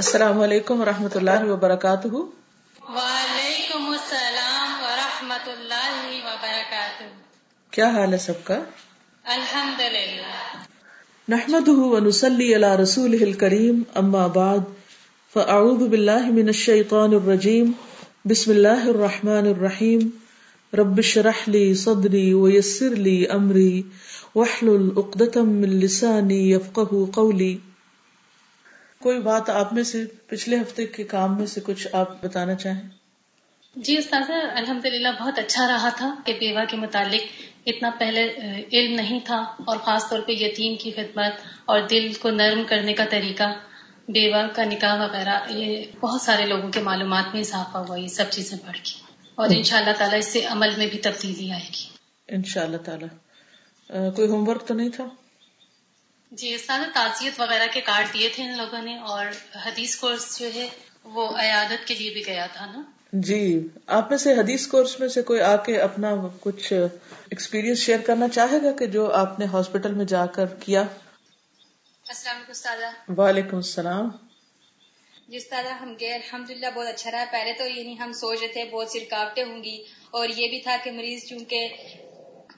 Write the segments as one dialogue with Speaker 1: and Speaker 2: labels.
Speaker 1: السلام علیکم و رحمۃ اللہ وبرکاتہ۔
Speaker 2: وعلیکم السلام ورحمۃ اللہ وبرکاتہ۔
Speaker 1: کیا حال ہے سب کا؟
Speaker 2: الحمد للہ
Speaker 1: نحمد ونسلی علی رسول کریم اما بعد فاعوذ باللہ من الشیطان الرجیم بسم اللہ الرحمن الرحیم۔ رب شرح لی صدری ویسر لی امری وحلل اقدتم من لسانی یفقہ قولی۔ کوئی بات آپ میں سے پچھلے ہفتے کے کام میں سے کچھ آپ بتانا چاہیں؟
Speaker 2: جی استاذ الحمد للہ بہت اچھا رہا تھا کہ بیوہ کے متعلق اتنا پہلے علم نہیں تھا اور خاص طور پہ یتیم کی خدمت اور دل کو نرم کرنے کا طریقہ بیوہ کا نکاح وغیرہ یہ بہت سارے لوگوں کے معلومات میں اضافہ ہوا یہ سب چیزیں پڑھ کے اور ان شاء اللہ تعالیٰ اس سے عمل میں بھی تبدیلی آئے گی۔
Speaker 1: ان شاء اللہ تعالیٰ کوئی ہوم ورک تو نہیں تھا؟
Speaker 2: جی استاد تعزیت وغیرہ کے کارڈ دیے تھے ان لوگوں نے اور حدیث کورس جو ہے وہ عیادت کے لیے بھی گیا تھا نا؟
Speaker 1: جی آپ میں سے حدیث کورس میں سے کوئی آ کے اپنا کچھ ایکسپیرینس شیئر کرنا چاہے گا کہ جو آپ نے ہاسپٹل میں جا کر کیا؟
Speaker 3: السلام علیکم استاد
Speaker 1: وعلیکم السلام۔
Speaker 3: جی استاد ہم گئے الحمد للہ بہت اچھا رہا۔ پہلے تو یہ نہیں ہم سوچ رہے تھے بہت سی رکاوٹیں ہوں گی اور یہ بھی تھا کہ مریض چونکہ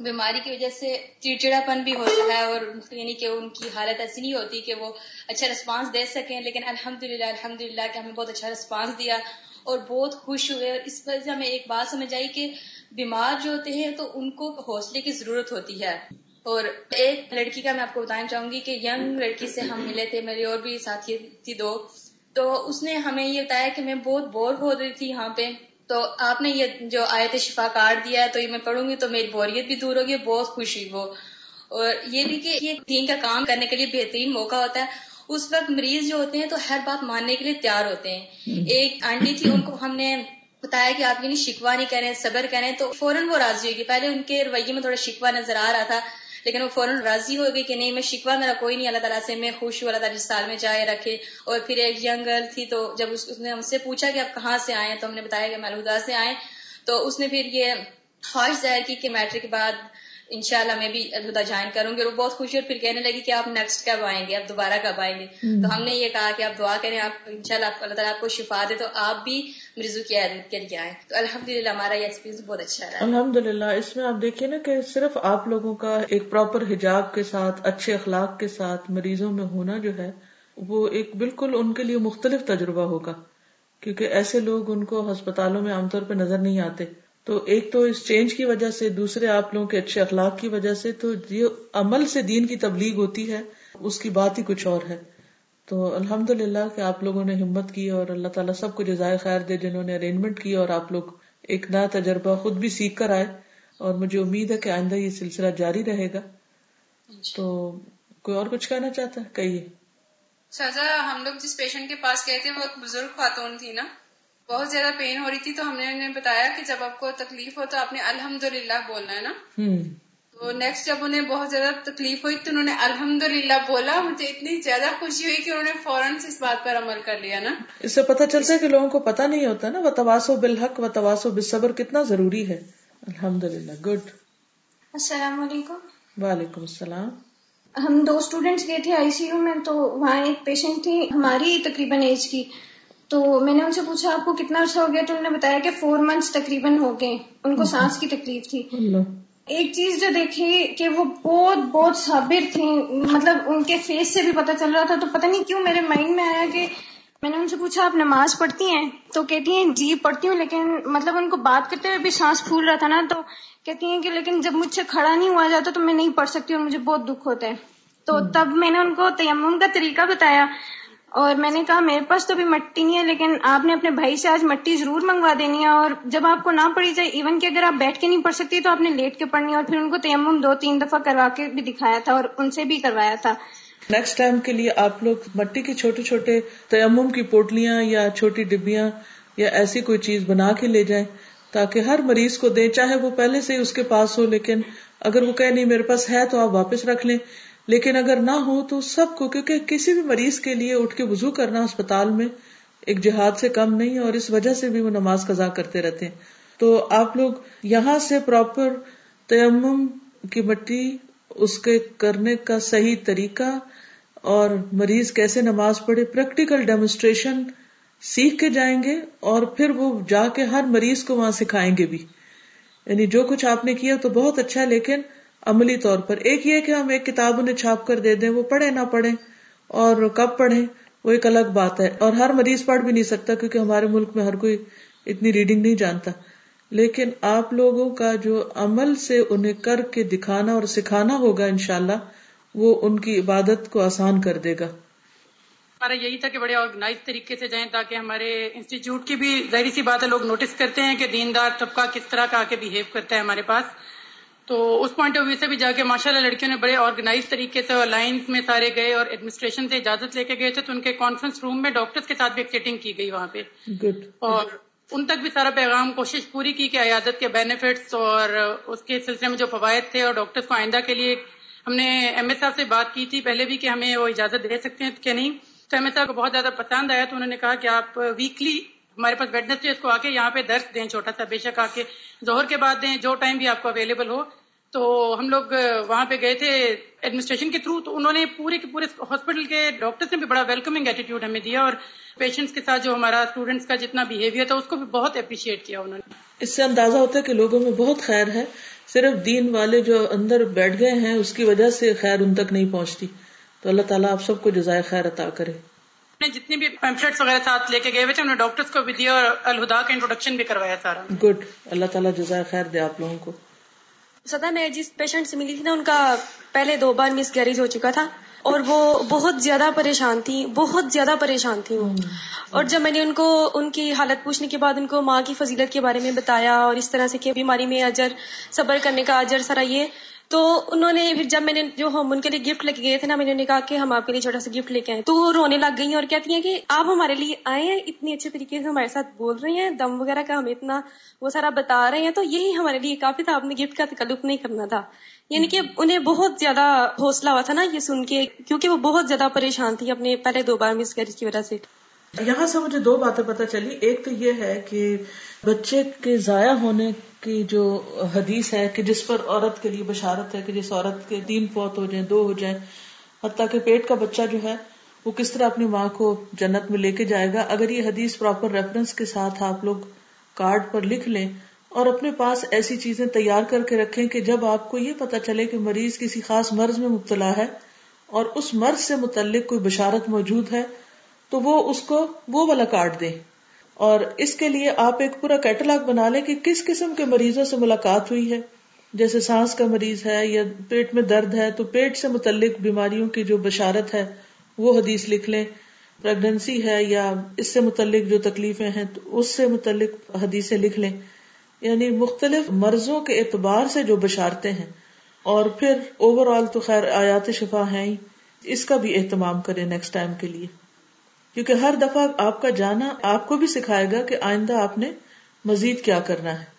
Speaker 3: بیماری کی وجہ سے چڑچڑا پن بھی ہوتا ہے اور یعنی کہ ان کی حالت ایسی نہیں ہوتی کہ وہ اچھا رسپانس دے سکیں، لیکن الحمد للہ الحمد للہ کہ ہمیں بہت اچھا رسپانس دیا اور بہت خوش ہوئے اور اس وجہ سے ہمیں ایک بات سمجھ آئی کہ بیمار جو ہوتے ہیں تو ان کو حوصلے کی ضرورت ہوتی ہے۔ اور ایک لڑکی کا میں آپ کو بتانا چاہوں گی کہ ینگ لڑکی سے ہم ملے تھے میری اور بھی ساتھی تھی دو، تو اس نے ہمیں یہ بتایا کہ میں بہت بور ہو رہی تھی یہاں پہ۔ تو آپ نے یہ جو آیت شفا کارڈ دیا ہے تو یہ میں پڑھوں گی تو میری بوریت بھی دور ہوگی بہت خوشی وہ۔ اور یہ بھی کہ یہ دین کا کام کرنے کے لیے بہترین موقع ہوتا ہے۔ اس وقت مریض جو ہوتے ہیں تو ہر بات ماننے کے لیے تیار ہوتے ہیں۔ ایک آنٹی تھی ان کو ہم نے بتایا کہ آپ یعنی شکوا نہیں کریں صبر کریں تو فوراً وہ راضی ہوگی پہلے ان کے رویے میں تھوڑا شکوا نظر آ رہا تھا۔ لیکن وہ فوراً راضی ہو گئی کہ نہیں، میں شکوا میرا کوئی نہیں، اللہ تعالیٰ سے میں خوش ہوں، اللہ تعالیٰ جس سال میں جائے رکھے۔ اور پھر ایک ینگ گرل تھی تو جب اس نے ہم سے پوچھا کہ آپ کہاں سے آئے تو ہم نے بتایا کہ میں سے آئے۔ تو اس نے پھر یہ خواہش ظاہر کی کہ میٹرک کے بعد انشاءاللہ میں بھی الہدا جوائن کروں گی اور وہ بہت خوشی اور پھر کہنے لگی کہ آپ نیکسٹ کب آئیں گے؟ آپ دوبارہ کب آئیں گے؟ تو ہم نے یہ کہا کہ آپ دعا کریں آپ ان شاء اللہ اللہ تعالیٰ آپ کو شفا دے تو آپ بھی مریضوں کی عیادت کے لیے آئیں۔ تو الحمد ہمارا یہ ایکسپیرینس بہت اچھا رہا۔
Speaker 1: الحمد للہ اس میں آپ دیکھیے نا کہ صرف آپ لوگوں کا ایک پراپر حجاب کے ساتھ اچھے اخلاق کے ساتھ مریضوں میں ہونا جو ہے وہ ایک بالکل ان کے لیے مختلف تجربہ ہوگا۔ کیونکہ ایسے لوگ ان کو ہسپتالوں میں عام طور پہ نظر نہیں آتے۔ تو ایک تو اس چینج کی وجہ سے دوسرے آپ لوگوں کے اچھے اخلاق کی وجہ سے تو یہ عمل سے دین کی تبلیغ ہوتی ہے اس کی بات ہی کچھ اور ہے۔ تو الحمد للہ کہ آپ لوگوں نے ہمت کی اور اللہ تعالیٰ سب کو جزائے خیر دے جنہوں نے ارینجمنٹ کی اور آپ لوگ ایک نیا تجربہ خود بھی سیکھ کر آئے۔ اور مجھے امید ہے کہ آئندہ یہ سلسلہ جاری رہے گا۔ تو کوئی اور کچھ کہنا چاہتا ہے؟ کہیے۔
Speaker 4: سازا ہم لوگ جس پیشنٹ کے پاس گئے تھے وہ ایک بزرگ خاتون تھی نا؟ بہت زیادہ پین ہو رہی تھی تو ہم نے انہیں بتایا کہ جب آپ کو تکلیف ہو تو آپ نے الحمد للہ بولنا ہے نا؟ تو نیکسٹ جب انہیں بہت زیادہ تکلیف ہوئی تو انہوں نے الحمد للہ بولا مجھے اتنی زیادہ خوشی ہوئی کہ انہوں نے فوراً اس بات پر عمل کر لیا نا۔
Speaker 1: اس سے پتا چلتا ہے کہ لوگوں کو پتا نہیں ہوتا نا وہ تواسو بالحق و تواسو بصبر کتنا ضروری ہے۔ الحمد للہ گڈ
Speaker 5: السلام علیکم۔
Speaker 1: وعلیکم السلام۔
Speaker 5: ہم دو اسٹوڈینٹس گئے تھے آئی سی یو میں تو وہاں ایک پیشنٹ تھی ہماری تقریباً ایج کی۔ تو میں نے ان سے پوچھا آپ کو کتنا عرصہ ہو گیا؟ تو انہوں نے بتایا کہ فور منتھس تقریباً ہو گئے۔ ان کو سانس کی تکلیف تھی۔ ایک چیز جو دیکھی کہ وہ بہت بہت صابر تھی مطلب ان کے فیس سے بھی پتہ چل رہا تھا۔ تو پتہ نہیں کیوں میرے مائنڈ میں آیا کہ میں نے ان سے پوچھا آپ نماز پڑھتی ہیں؟ تو کہتی ہیں جی پڑھتی ہوں لیکن مطلب ان کو بات کرتے ہوئے بھی سانس پھول رہا تھا نا۔ تو کہتی ہیں کہ لیکن جب مجھ سے کھڑا نہیں ہوا جاتا تو میں نہیں پڑھ سکتی اور مجھے بہت دکھ ہوتا ہے۔ تو تب میں نے ان کو تیمم کا طریقہ بتایا۔ اور میں نے کہا میرے پاس تو بھی مٹی نہیں ہے، لیکن آپ نے اپنے بھائی سے آج مٹی ضرور منگوا دینی ہے اور جب آپ کو نہ پڑی جائے ایون کہ اگر آپ بیٹھ کے نہیں پڑھ سکتی تو آپ نے لیٹ کے پڑھنی ہے اور پھر ان کو تیمم دو تین دفعہ کروا کے بھی دکھایا تھا اور ان سے بھی کروایا تھا۔
Speaker 1: نیکسٹ ٹائم کے لیے آپ لوگ مٹی کے چھوٹے چھوٹے تیمم کی پوٹلیاں یا چھوٹی ڈبیاں یا ایسی کوئی چیز بنا کے لے جائیں تاکہ ہر مریض کو دیں، چاہے وہ پہلے سے اس کے پاس ہو، لیکن اگر وہ کہ نہیں میرے پاس ہے تو آپ واپس رکھ لیں۔ لیکن اگر نہ ہو تو سب کو، کیونکہ کسی بھی مریض کے لیے اٹھ کے وضو کرنا اسپتال میں ایک جہاد سے کم نہیں اور اس وجہ سے بھی وہ نماز قزا کرتے رہتے ہیں۔ تو آپ لوگ یہاں سے پراپر تیمم کی مٹی اس کے کرنے کا صحیح طریقہ اور مریض کیسے نماز پڑھے پریکٹیکل ڈیمونسٹریشن سیکھ کے جائیں گے اور پھر وہ جا کے ہر مریض کو وہاں سکھائیں گے بھی۔ یعنی جو کچھ آپ نے کیا تو بہت اچھا ہے لیکن عملی طور پر۔ ایک یہ کہ ہم ایک کتاب انہیں چھاپ کر دے دیں، وہ پڑھے نہ پڑھے اور کب پڑھے وہ ایک الگ بات ہے۔ اور ہر مریض پڑھ بھی نہیں سکتا کیونکہ ہمارے ملک میں ہر کوئی اتنی ریڈنگ نہیں جانتا۔ لیکن آپ لوگوں کا جو عمل سے انہیں کر کے دکھانا اور سکھانا ہوگا انشاءاللہ، وہ ان کی عبادت کو آسان کر دے گا۔
Speaker 6: ہمارا یہی تھا کہ بڑے آرگنائز طریقے سے جائیں تاکہ ہمارے انسٹیٹیوٹ کی بھی ظاہری سی بات ہے، لوگ نوٹس کرتے ہیں کہ دیندار طبقہ کس طرح کا آ کے بہیو کرتا ہے ہمارے پاس۔ تو اس پوائنٹ آف ویو سے بھی جا کے ماشاء اللہ لڑکیوں نے بڑے آرگنائز طریقے سے لائنس میں سارے گئے اور ایڈمنسٹریشن سے اجازت لے کے گئے تھے تو ان کے کانفرنس روم میں ڈاکٹرس کے ساتھ بھی ایک سیٹنگ کی گئی وہاں پہ۔ اور ان تک بھی سارا پیغام کوشش پوری کی کہ عیادت کے بینیفٹس اور اس کے سلسلے میں جو فوائد تھے اور ڈاکٹرس کو آئندہ کے لیے ہم نے ایم ایس صاحب سے بات کی تھی پہلے بھی کہ ہمیں وہ اجازت دے سکتے ہیں کہ نہیں۔ تو ایم ایس صاحب کو بہت زیادہ پسند آیا تو انہوں نے کہا کہ آپ ویکلی ہمارے پاس ویڈنسڈے اس کو آ کے یہاں پہ درس دیں، چھوٹا سا بے شک آ کے ظہر کے بعد دیں، جو ٹائم بھی آپ کو اویلیبل ہو۔ تو ہم لوگ وہاں پہ گئے تھے ایڈمنسٹریشن کے تھرو تو انہوں نے پورے کے پورے ہاسپٹل کے ڈاکٹر نے بھی بڑا ویلکمنگ ایٹیٹیوڈ ہمیں دیا اور پیشنٹس کے ساتھ جو ہمارا اسٹوڈینٹس کا جتنا بہیویئر تھا، اس کو بھی بہت اپریشیٹ کیا انہوں نے۔
Speaker 1: اس سے اندازہ ہوتا ہے کہ لوگوں میں بہت خیر ہے۔ صرف دین والے جو اندر بیٹھ گئے ہیں، اس کی وجہ سے خیر ان تک نہیں پہنچتی۔ تو اللہ تعالیٰ آپ سب کو جزائے خیر عطا کرے۔
Speaker 6: جتنی بھی پیمفلٹس وغیرہ ساتھ لے کے گئے ہوئے تھے انہوں نے ڈاکٹرس کو بھی دیا اور الہدا کا انٹروڈکشن بھی کروایا سارا۔
Speaker 1: گڈ اللہ تعالیٰ جزائے خیر دے آپ لوگوں کو۔
Speaker 7: سدا میں جس پیشنٹ سے ملی تھی نا ان کا پہلے دو بار مس گیریج ہو چکا تھا اور وہ بہت زیادہ پریشان تھی بہت زیادہ پریشان تھی وہ۔ اور جب میں نے ان کو ان کی حالت پوچھنے کے بعد ان کو ماں کی فضیلت کے بارے میں بتایا اور اس طرح سے کہ بیماری میں اجر صبر کرنے کا اجر سرا یہ تو انہوں نے پھر جب میں نے جو ہم ان کے لیے گفٹ لے کے گئے تھے نا، میں نے انہیں کہا کہ ہم آپ کے لیے چھوٹا سا گفٹ لے کے آئے تو وہ رونے لگ گئی ہیں اور کہتی ہیں کہ آپ ہمارے لیے آئے ہیں، اتنی اچھے طریقے سے ہمارے ساتھ بول رہے ہیں، دم وغیرہ کا ہمیں اتنا وہ سارا بتا رہے ہیں۔ تو یہی ہمارے لیے کافی تھا، آپ نے گفٹ کا تکلف نہیں کرنا تھا۔ یعنی کہ انہیں بہت زیادہ حوصلہ ہوا تھا نا یہ سن کے، کیونکہ وہ بہت زیادہ پریشان تھی اپنے پہلے دو بار مس کیریج کی وجہ سے۔
Speaker 1: یہاں سے مجھے دو باتیں پتہ چلی۔ ایک تو یہ ہے کہ بچے کے ضائع ہونے کی جو حدیث ہے کہ جس پر عورت کے لیے بشارت ہے کہ جس عورت کے تین فوت ہو جائیں، دو ہو جائیں، حتیٰ کہ پیٹ کا بچہ جو ہے، وہ کس طرح اپنی ماں کو جنت میں لے کے جائے گا؟ اگر یہ حدیث پراپر ریفرنس کے ساتھ آپ لوگ کارڈ پر لکھ لیں اور اپنے پاس ایسی چیزیں تیار کر کے رکھیں کہ جب آپ کو یہ پتا چلے کہ مریض کسی خاص مرض میں مبتلا ہے اور اس مرض سے متعلق کوئی بشارت موجود ہے، تو وہ اس کو، وہ والا کارڈ دیں۔ اور اس کے لیے آپ ایک پورا کیٹلاگ بنا لیں کہ کس قسم کے مریضوں سے ملاقات ہوئی ہے۔ جیسے سانس کا مریض ہے یا پیٹ میں درد ہے تو پیٹ سے متعلق بیماریوں کی جو بشارت ہے وہ حدیث لکھ لیں۔ پریگنسی ہے یا اس سے متعلق جو تکلیفیں ہیں تو اس سے متعلق حدیثیں لکھ لیں۔ یعنی مختلف مرضوں کے اعتبار سے جو بشارتے ہیں۔ اور پھر اوور آل تو خیر آیات شفا ہیں۔ اس کا بھی اہتمام کرے نیکسٹ ٹائم کے لیے۔ کیونکہ ہر دفعہ آپ کا جانا آپ کو بھی سکھائے گا کہ آئندہ آپ نے مزید کیا کرنا ہے۔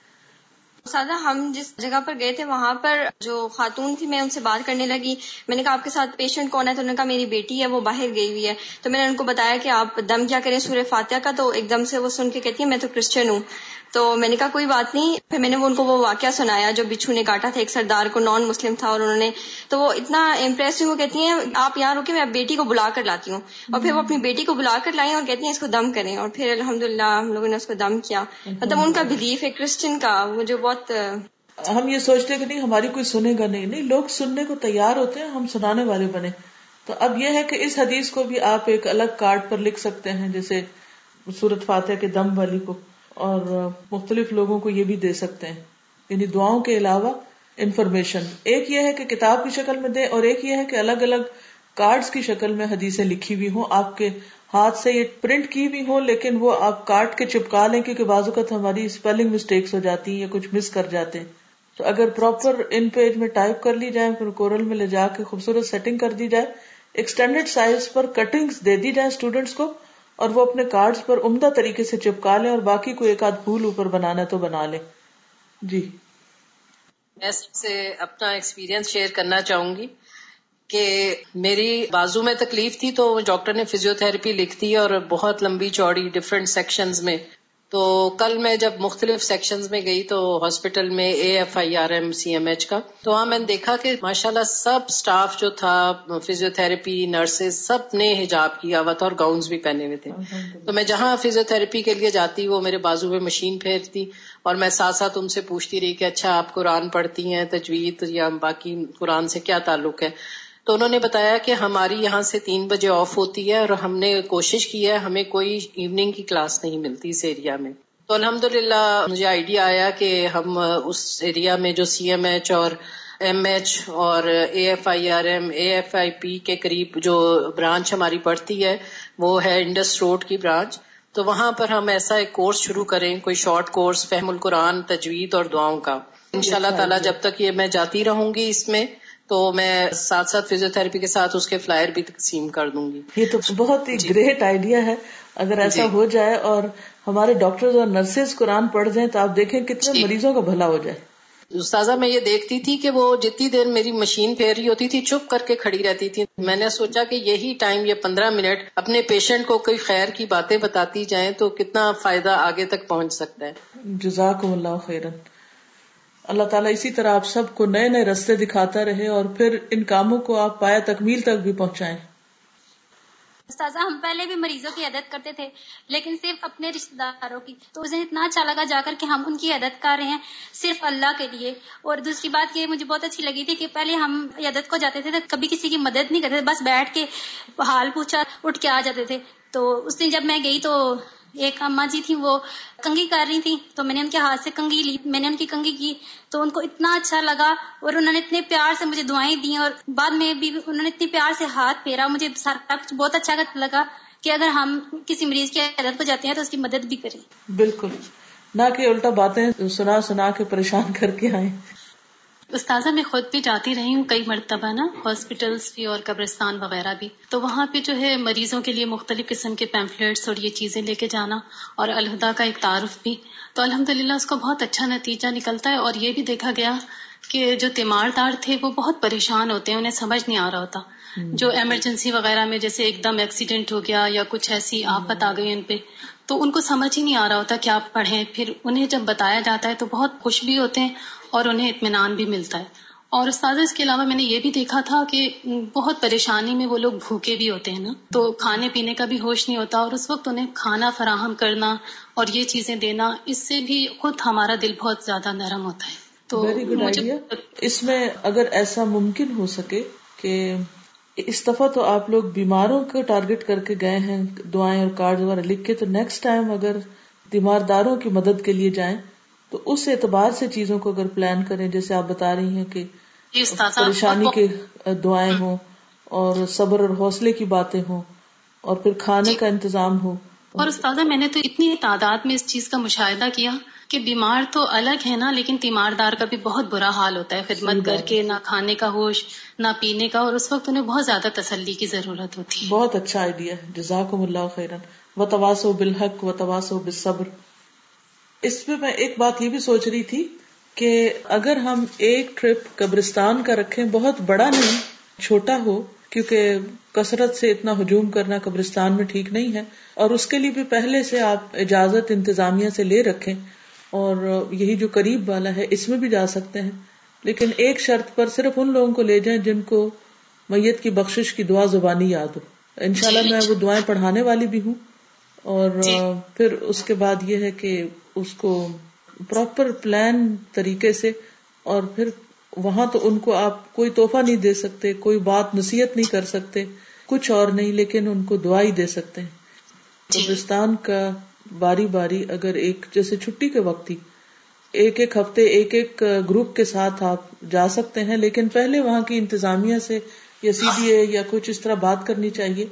Speaker 7: سادہ، ہم جس جگہ پر گئے تھے وہاں پر جو خاتون تھی، میں ان سے بات کرنے لگی۔ میں نے کہا، آپ کے ساتھ پیشنٹ کون ہے؟ تو انہوں نے کہا، میری بیٹی ہے، وہ باہر گئی ہوئی ہے۔ تو میں نے ان کو بتایا کہ آپ دم کیا کریں سورہ فاتحہ کا، تو ایک دم سے وہ سن کے کہتی ہے میں تو کرسچن ہوں۔ تو میں نے کہا کوئی بات نہیں۔ پھر میں نے ان کو وہ واقعہ سنایا جو بچھو نے کاٹا تھا، ایک سردار کو نان مسلم تھا اور انہوں نے۔ تو وہ اتنا امپریس ہوئی وہ کہتی ہیں، آپ یہاں رکے میں بیٹی کو بلا کر لاتی ہوں۔ اور پھر وہ اپنی بیٹی کو بلا کر لائی اور کہتی ہیں، اس کو دم کریں۔ اور پھر الحمد ہم لوگوں نے اس کو دم کیا۔ مطلب ان کا بلیف ہے کرسچن کا، مجھے بہت
Speaker 1: ہم یہ سوچتے کہ نہیں، ہماری کوئی سنے گا نہیں۔ نہیں، لوگ سننے کو تیار ہوتے ہیں، ہم سنانے والے بنے۔ تو اب یہ ہے کہ اس حدیث کو بھی آپ ایک الگ کارڈ پر لکھ سکتے ہیں، جیسے سورت فاتح کے دم والی کو۔ اور مختلف لوگوں کو یہ بھی دے سکتے ہیں۔ یعنی دعاؤں کے علاوہ انفارمیشن ایک یہ ہے کہ کتاب کی شکل میں دے اور ایک یہ ہے کہ الگ الگ کارڈز کی شکل میں حدیثیں لکھی ہوئی ہوں۔ آپ کے ہاتھ سے یہ پرنٹ کی بھی ہوں، لیکن وہ آپ کاٹ کے چپکا لیں کیونکہ بعض اوقات ہماری اسپیلنگ مسٹیکس ہو جاتی ہیں یا کچھ مس کر جاتے ہیں۔ تو اگر پراپر ان پیج میں ٹائپ کر لی جائے، پھر کورل میں لے جا کے خوبصورت سیٹنگ کر دی جائے۔ ایکسٹینڈیڈ سائز پر کٹنگ دے دی جائے اسٹوڈینٹس کو۔ اور وہ اپنے کارڈ پر عمدہ طریقے سے چپکا لیں اور باقی کو ایک آدھ پھول اوپر بنانا تو بنا لیں۔ جی۔
Speaker 8: میں سب سے اپنا ایکسپیرینس شیئر کرنا چاہوں گی کہ میری بازو میں تکلیف تھی تو ڈاکٹر نے فزیو تھراپی لکھ دی اور بہت لمبی چوڑی ڈفرینٹ سیکشن میں تو کل میں جب مختلف سیکشنز میں گئی تو ہاسپٹل میں A F I R M C M H کا تو وہاں میں نے دیکھا کہ ماشاء اللہ سب اسٹاف جو تھا فزیو تھراپی نرسز سب نے حجاب کیا ہوا تھا اور گاؤنز بھی پہنے ہوئے تھے۔ تو میں جہاں فزیو تھراپی کے لیے جاتی وہ میرے بازو میں مشین پھیرتی اور میں ساتھ ساتھ ان سے پوچھتی رہی کہ اچھا آپ قرآن پڑھتی ہیں تجوید یا باقی قرآن سے کیا تعلق ہے؟ تو انہوں نے بتایا کہ ہماری یہاں سے تین بجے آف ہوتی ہے اور ہم نے کوشش کی ہے ہمیں کوئی ایوننگ کی کلاس نہیں ملتی اس ایریا میں۔ تو الحمد للہ مجھے آئیڈیا آیا کہ ہم اس ایریا میں جو سی ایم ایچ اور ایم ایچ اور A F I R M A F I P کے قریب جو برانچ ہماری پڑتی ہے وہ ہے انڈس روڈ کی برانچ تو وہاں پر ہم ایسا ایک کورس شروع کریں کوئی شارٹ کورس فہم القرآن تجوید اور دعاؤں کا۔ ان شاء اللہ تعالیٰ جب تک یہ میں جاتی رہوں گی اس میں تو میں ساتھ ساتھ فزیو تھراپی کے ساتھ اس کے فلائر بھی تقسیم کر دوں گی۔
Speaker 1: یہ تو بہت ہی گریٹ جی۔ آئیڈیا ہے۔ اگر ایسا جی۔ ہو جائے اور ہمارے ڈاکٹر اور نرسز قرآن پڑھ جائیں تو آپ دیکھیں کتنے جی۔ مریضوں کا بھلا ہو جائے۔
Speaker 8: استاذہ میں یہ دیکھتی تھی کہ وہ جتنی دیر میری مشین پھیر رہی ہوتی تھی چپ کر کے کھڑی رہتی تھی۔ میں نے سوچا کہ یہی ٹائم یہ پندرہ منٹ اپنے پیشنٹ کو کوئی خیر کی باتیں بتاتی جائیں تو کتنا فائدہ آگے تک پہنچ سکتا ہے۔
Speaker 1: جزاک اللہ خیرن۔ اللہ تعالیٰ اسی طرح آپ سب کو نئے نئے رستے دکھاتا رہے اور پھر ان کاموں کو آپ پایا تکمیل تک بھی پہنچائیں۔
Speaker 9: استاذہ، ہم پہلے بھی مریضوں کی عدد کرتے تھے، لیکن صرف اپنے رشتے داروں کی۔ تو اسے اتنا اچھا لگا جا کر کہ ہم ان کی عدد کر رہے ہیں صرف اللہ کے لیے۔ اور دوسری بات یہ مجھے بہت اچھی لگی تھی کہ پہلے ہم عدد کو جاتے تھے تو کبھی کسی کی مدد نہیں کرتے بس بیٹھ کے حال پوچھا، اٹھ کے آ جاتے تھے۔ تو اس دن جب میں گئی تو ایک اما جی تھی وہ کنگھی کر رہی تھی تو میں نے ان کے ہاتھ سے کنگھی لی، میں نے ان کی کنگھی کی۔ تو ان کو اتنا اچھا لگا اور انہوں نے اتنے پیار سے مجھے دعائیں دی اور بعد میں بھی انہوں نے اتنے پیار سے ہاتھ پھیرا۔ مجھے سارا کچھ بہت اچھا لگا کہ اگر ہم کسی مریض کی عادت کو جاتے ہیں تو اس کی مدد بھی کریں۔
Speaker 1: بالکل۔ نہ کہ الٹا باتیں سنا سنا کے پریشان کر کے آئے
Speaker 2: استاذہ میں خود بھی جاتی رہی ہوں کئی مرتبہ نا ہاسپٹلس بھی اور قبرستان وغیرہ بھی۔ تو وہاں پہ جو ہے مریضوں کے لیے مختلف قسم کے پیمفلیٹس اور یہ چیزیں لے کے جانا اور الہدا کا ایک تعارف بھی۔ تو الحمد للہ اس کا بہت اچھا نتیجہ نکلتا ہے اور یہ بھی دیکھا گیا کہ جو تیمار دار تھے وہ بہت پریشان ہوتے ہیں انہیں سمجھ نہیں آ رہا ہوتا۔ جو ایمرجنسی وغیرہ میں جیسے ایک دم ایکسیڈنٹ ہو گیا یا کچھ ایسی آفت آ گئی ان پہ تو ان کو سمجھ ہی نہیں آ رہا ہوتا کہ آپ پڑھیں۔ پھر انہیں جب بتایا جاتا ہے تو بہت خوش بھی ہوتے ہیں اور انہیں اطمینان بھی ملتا ہے۔ اور استاد اس کے علاوہ میں نے یہ بھی دیکھا تھا کہ بہت پریشانی میں وہ لوگ بھوکے بھی ہوتے ہیں نا۔ تو کھانے پینے کا بھی ہوش نہیں ہوتا اور اس وقت انہیں کھانا فراہم کرنا اور یہ چیزیں دینا اس سے بھی خود ہمارا دل بہت زیادہ نرم ہوتا ہے۔
Speaker 1: تو اس میں اگر ایسا ممکن ہو سکے کہ اس دفعہ تو آپ لوگ بیماروں کو ٹارگیٹ کر کے گئے ہیں دعائیں اور کارڈ وغیرہ لکھ کے تو نیکسٹ ٹائم اگر داروں کی مدد کے لیے جائیں تو اس اعتبار سے چیزوں کو اگر پلان کریں جیسے آپ بتا رہی ہیں کہ جی، پریشانی کے دعائیں ہوں اور صبر اور حوصلے کی باتیں ہوں اور پھر کھانے جی۔ کا انتظام ہو۔
Speaker 2: اور استاذہ میں نے تو اتنی تعداد میں اس چیز کا مشاہدہ کیا کہ بیمار تو الگ ہے نا لیکن تیماردار کا بھی بہت برا حال ہوتا ہے خدمت کر کے نہ کھانے کا ہوش نہ پینے کا اور اس وقت انہیں بہت زیادہ تسلی کی ضرورت ہوتی
Speaker 1: ہے۔ بہت اچھا آئیڈیا ہے۔ جزاک اللہ خیرن و تواس و بالحق و تواس و بصبر اس میں میں ایک بات یہ بھی سوچ رہی تھی کہ اگر ہم ایک ٹرپ قبرستان کا رکھیں بہت بڑا نہیں چھوٹا ہو کیونکہ کثرت سے اتنا ہجوم کرنا قبرستان میں ٹھیک نہیں ہے۔ اور اس کے لیے بھی پہلے سے آپ اجازت انتظامیہ سے لے رکھیں۔ اور یہی جو قریب والا ہے اس میں بھی جا سکتے ہیں۔ لیکن ایک شرط پر صرف ان لوگوں کو لے جائیں جن کو میت کی بخش کی دعا زبانی یاد ہو۔ ان شاء اللہ میں وہ دعائیں پڑھانے والی بھی ہوں۔ اور جی۔ پھر اس کے بعد یہ ہے کہ اس کو پراپر پلان طریقے سے اور پھر وہاں تو ان کو آپ کوئی توحفہ نہیں دے سکتے کوئی بات نصیحت نہیں کر سکتے کچھ اور نہیں لیکن ان کو دعا ہی دے سکتے ہیں قبرستان جی۔ کا باری باری اگر ایک جیسے چھٹی کے وقت ہی ایک ایک ہفتے ایک ایک گروپ کے ساتھ آپ جا سکتے ہیں لیکن پہلے وہاں کی انتظامیہ سے یا سی ڈی اے یا کچھ اس طرح بات کرنی چاہیے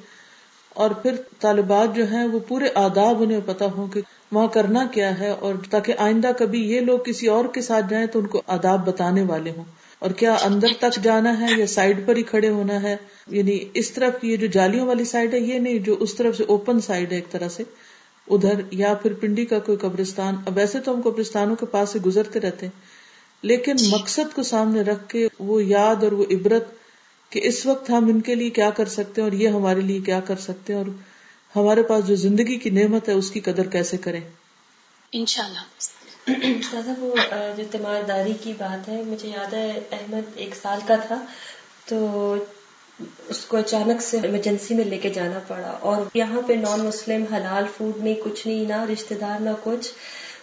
Speaker 1: اور پھر طالبات جو ہیں وہ پورے آداب انہیں پتا ہو کہ وہاں کرنا کیا ہے اور تاکہ آئندہ کبھی یہ لوگ کسی اور کے ساتھ جائیں تو ان کو آداب بتانے والے ہوں۔ اور کیا اندر تک جانا ہے یا سائڈ پر ہی کھڑے ہونا ہے؟ یعنی اس طرف یہ جو جالیوں والی سائڈ ہے، یہ نہیں، جو اس طرف سے اوپن سائڈ ہے ایک طرح سے، ادھر یا پھر پنڈی کا کوئی قبرستان۔ اب ویسے تو ہم قبرستانوں کے پاس سے گزرتے رہتے ہیں، لیکن مقصد کو سامنے رکھ کے وہ یاد اور وہ عبرت کہ اس وقت ہم ان کے لیے کیا کر سکتے ہیں اور یہ ہمارے لیے کیا کر سکتے ہیں اور ہمارے پاس جو زندگی کی نعمت ہے اس کی قدر کیسے کریں؟
Speaker 2: شاء اللہ
Speaker 7: دادا وہ جو تیمارداری کی بات ہے مجھے یاد ہے احمد ایک سال کا تھا تو اس کو اچانک سے ایمرجنسی میں لے کے جانا پڑا اور یہاں پہ نان مسلم حلال فوڈ نہیں کچھ نہیں نہ رشتے دار نہ کچھ۔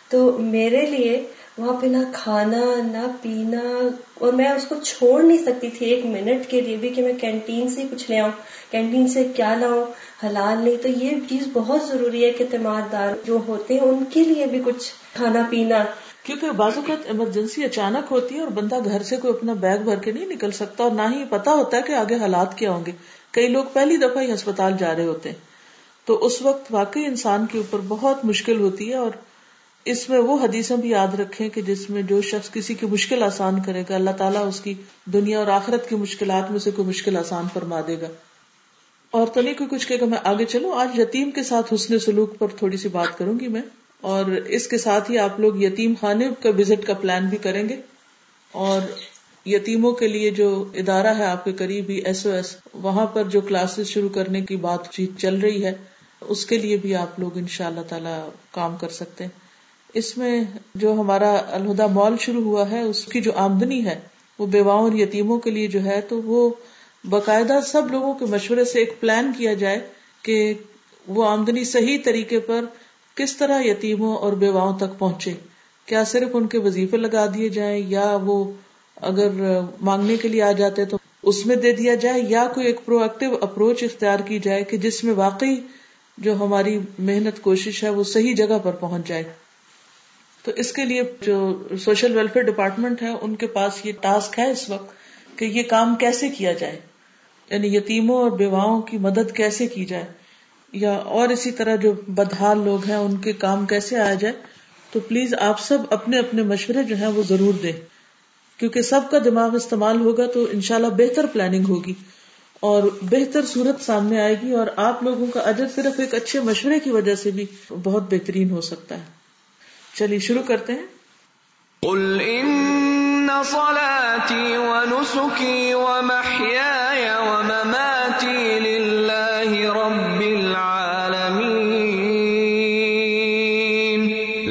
Speaker 7: تو میرے لیے وہاں پہ نہ کھانا، نہ پینا، اور میں اس کو چھوڑ نہیں سکتی تھی ایک منٹ کے لیے بھی کہ میں کینٹین سے کچھ لے آؤں، کینٹین سے کیا لاؤں، حلال نہیں۔ تو یہ چیز بہت ضروری ہے کہ تیمار دار جو ہوتے ہیں، ان کے لیے بھی کچھ کھانا، پینا۔
Speaker 1: کیونکہ بعض اوقات ایمرجنسی اچانک ہوتی ہے اور بندہ گھر سے کوئی اپنا بیگ بھر کے نہیں نکل سکتا اور نہ ہی پتا ہوتا ہے کہ آگے حالات کیا ہوں گے۔ کئی لوگ پہلی دفعہ ہی ہسپتال جا رہے ہوتے ہیں۔ تو اس وقت واقعی انسان کے اوپر بہت مشکل ہوتی ہے اور اس میں وہ حدیثیں بھی یاد رکھیں کہ جس میں جو شخص کسی کی مشکل آسان کرے گا، اللہ تعالیٰ اس کی دنیا اور آخرت کی مشکلات میں سے کوئی مشکل آسان فرما دے گا۔ اور تو نہیں کوئی کچھ کہ میں آگے چلوں۔ آج یتیم کے ساتھ حسن سلوک پر تھوڑی سی بات کروں گی میں۔ اور اس کے ساتھ ہی آپ لوگ یتیم خانے کا وزٹ کا پلان بھی کریں گے۔ اور یتیموں کے لیے جو ادارہ ہے آپ کے قریب ہی ایس او ایس وہاں پر جو کلاسز شروع کرنے کی بات چیت چل رہی ہے، اس کے لیے بھی آپ لوگ ان شاء اللہ تعالی کام کر سکتے ہیں۔ اس میں جو ہمارا الہدا مال شروع ہوا ہے، اس کی جو آمدنی ہے، وہ بیواؤں اور یتیموں کے لیے جو ہے، تو وہ باقاعدہ سب لوگوں کے مشورے سے ایک پلان کیا جائے کہ وہ آمدنی صحیح طریقے پر کس طرح یتیموں اور بیواؤں تک پہنچے۔ کیا صرف ان کے وظیفے لگا دیے جائیں یا وہ اگر مانگنے کے لیے آ جاتے تو اس میں دے دیا جائے، یا کوئی ایک پرو ایکٹیو اپروچ اختیار کی جائے کہ جس میں واقعی جو ہماری محنت کوشش ہے، وہ صحیح جگہ پر پہنچ جائے۔ تو اس کے لیے جو سوشل ویلفیئر ڈپارٹمنٹ ہے، ان کے پاس یہ ٹاسک ہے اس وقت کہ یہ کام کیسے کیا جائے۔ یعنی یتیموں اور بیواؤں کی مدد کیسے کی جائے۔ یا اور اسی طرح جو بدحال لوگ ہیں، ان کے کام کیسے آیا جائے۔ تو پلیز آپ سب اپنے اپنے مشورے جو ہیں وہ ضرور دیں۔ کیونکہ سب کا دماغ استعمال ہوگا تو انشاءاللہ بہتر پلاننگ ہوگی۔ اور بہتر صورت سامنے آئے گی اور آپ لوگوں کا اجر صرف ایک اچھے مشورے کی وجہ سے بھی بہت بہترین ہو سکتا ہے۔ چلیے شروع کرتے ہیں۔ قل ان صلاتي ونسكي ومحياي ومماتي لله رب العالمين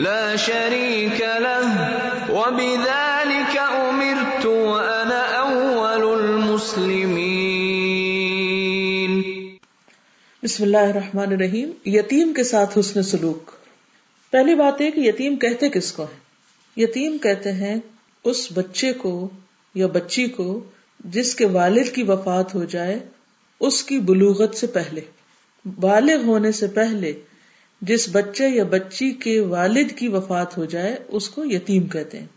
Speaker 1: لا شريك له وبذلك امرت وانا اول المسلمين۔ بسم اللہ الرحمن الرحیم یتیم کے ساتھ حسن سلوک۔ پہلی بات ہے کہ یتیم کہتے کس کو ہے یتیم کہتے ہیں اس بچے کو یا بچی کو جس کے والد کی وفات ہو جائے اس کی بلوغت سے پہلے، بالغ ہونے سے پہلے جس بچے یا بچی کے والد کی وفات ہو جائے اس کو یتیم کہتے ہیں۔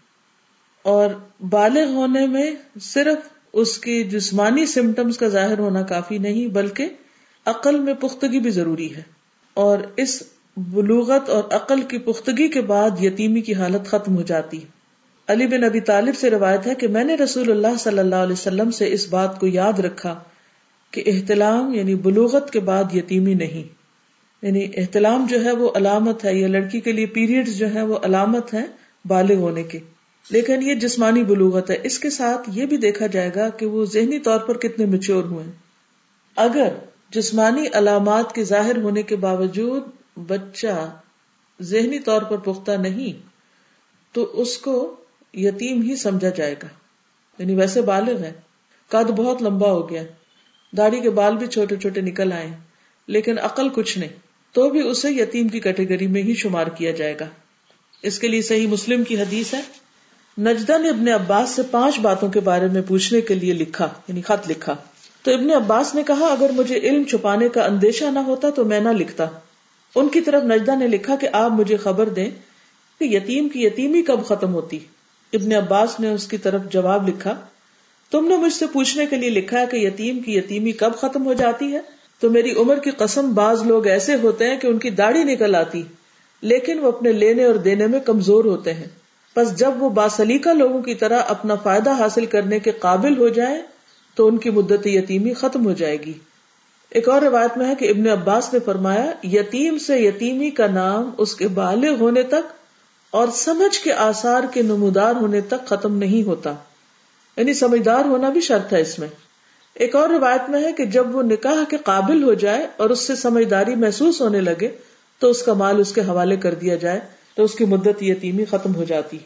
Speaker 1: اور بالغ ہونے میں صرف اس کی جسمانی سمٹمس کا ظاہر ہونا کافی نہیں، بلکہ عقل میں پختگی بھی ضروری ہے۔ اور اس بلوغت اور عقل کی پختگی کے بعد یتیمی کی حالت ختم ہو جاتی علی بن ابی طالب سے روایت ہے کہ میں نے رسول اللہ صلی اللہ علیہ وسلم سے اس بات کو یاد رکھا کہ احتلام یعنی بلوغت کے بعد یتیمی نہیں۔ یعنی احتلام جو ہے وہ علامت ہے، یا لڑکی کے لیے پیریڈ جو ہے وہ علامت ہے بالغ ہونے کے۔ لیکن یہ جسمانی بلوغت ہے۔ اس کے ساتھ یہ بھی دیکھا جائے گا کہ وہ ذہنی طور پر کتنے مچور ہوئے۔ اگر جسمانی علامات کے ظاہر ہونے کے باوجود بچہ ذہنی طور پر پختہ نہیں، تو اس کو یتیم ہی سمجھا جائے گا۔ یعنی ویسے بالغ ہے۔ قد بہت لمبا ہو گیا۔ داڑھی کے بال بھی چھوٹے چھوٹے نکل آئے، لیکن عقل کچھ نہیں۔ تو بھی اسے یتیم کی کیٹیگری میں ہی شمار کیا جائے گا۔ اس کے لیے صحیح مسلم کی حدیث ہے۔ نجدہ نے ابن عباس سے پانچ باتوں کے بارے میں پوچھنے کے لیے لکھا یعنی خط لکھا۔ تو ابن عباس نے کہا، اگر مجھے علم چھپانے کا اندیشہ نہ ہوتا تو میں نہ لکھتا۔ ان کی طرف نجدہ نے لکھا کہ آپ مجھے خبر دیں کہ یتیم کی یتیمی کب ختم ہوتی۔ ابن عباس نے اس کی طرف جواب لکھا، تم نے مجھ سے پوچھنے کے لیے لکھا ہے کہ یتیم کی یتیمی کب ختم ہو جاتی ہے؟ تو میری عمر کی قسم، بعض لوگ ایسے ہوتے ہیں کہ ان کی داڑھی نکل آتی، لیکن وہ اپنے لینے اور دینے میں کمزور ہوتے ہیں۔ بس جب وہ باسلیقہ لوگوں کی طرح اپنا فائدہ حاصل کرنے کے قابل ہو جائے تو ان کی مدت یتیمی ختم ہو جائے گی۔ ایک اور روایت میں ہے کہ ابن عباس نے فرمایا، یتیم سے یتیمی کا نام اس کے بالغ ہونے تک اور سمجھ کے آثار کے نمودار ہونے تک ختم نہیں ہوتا۔ یعنی سمجھدار ہونا بھی شرط ہے اس میں۔ ایک اور روایت میں ہے کہ جب وہ نکاح کے قابل ہو جائے اور اس سے سمجھداری محسوس ہونے لگے، تو اس کا مال اس کے حوالے کر دیا جائے، تو اس کی مدت یتیمی ختم ہو جاتی۔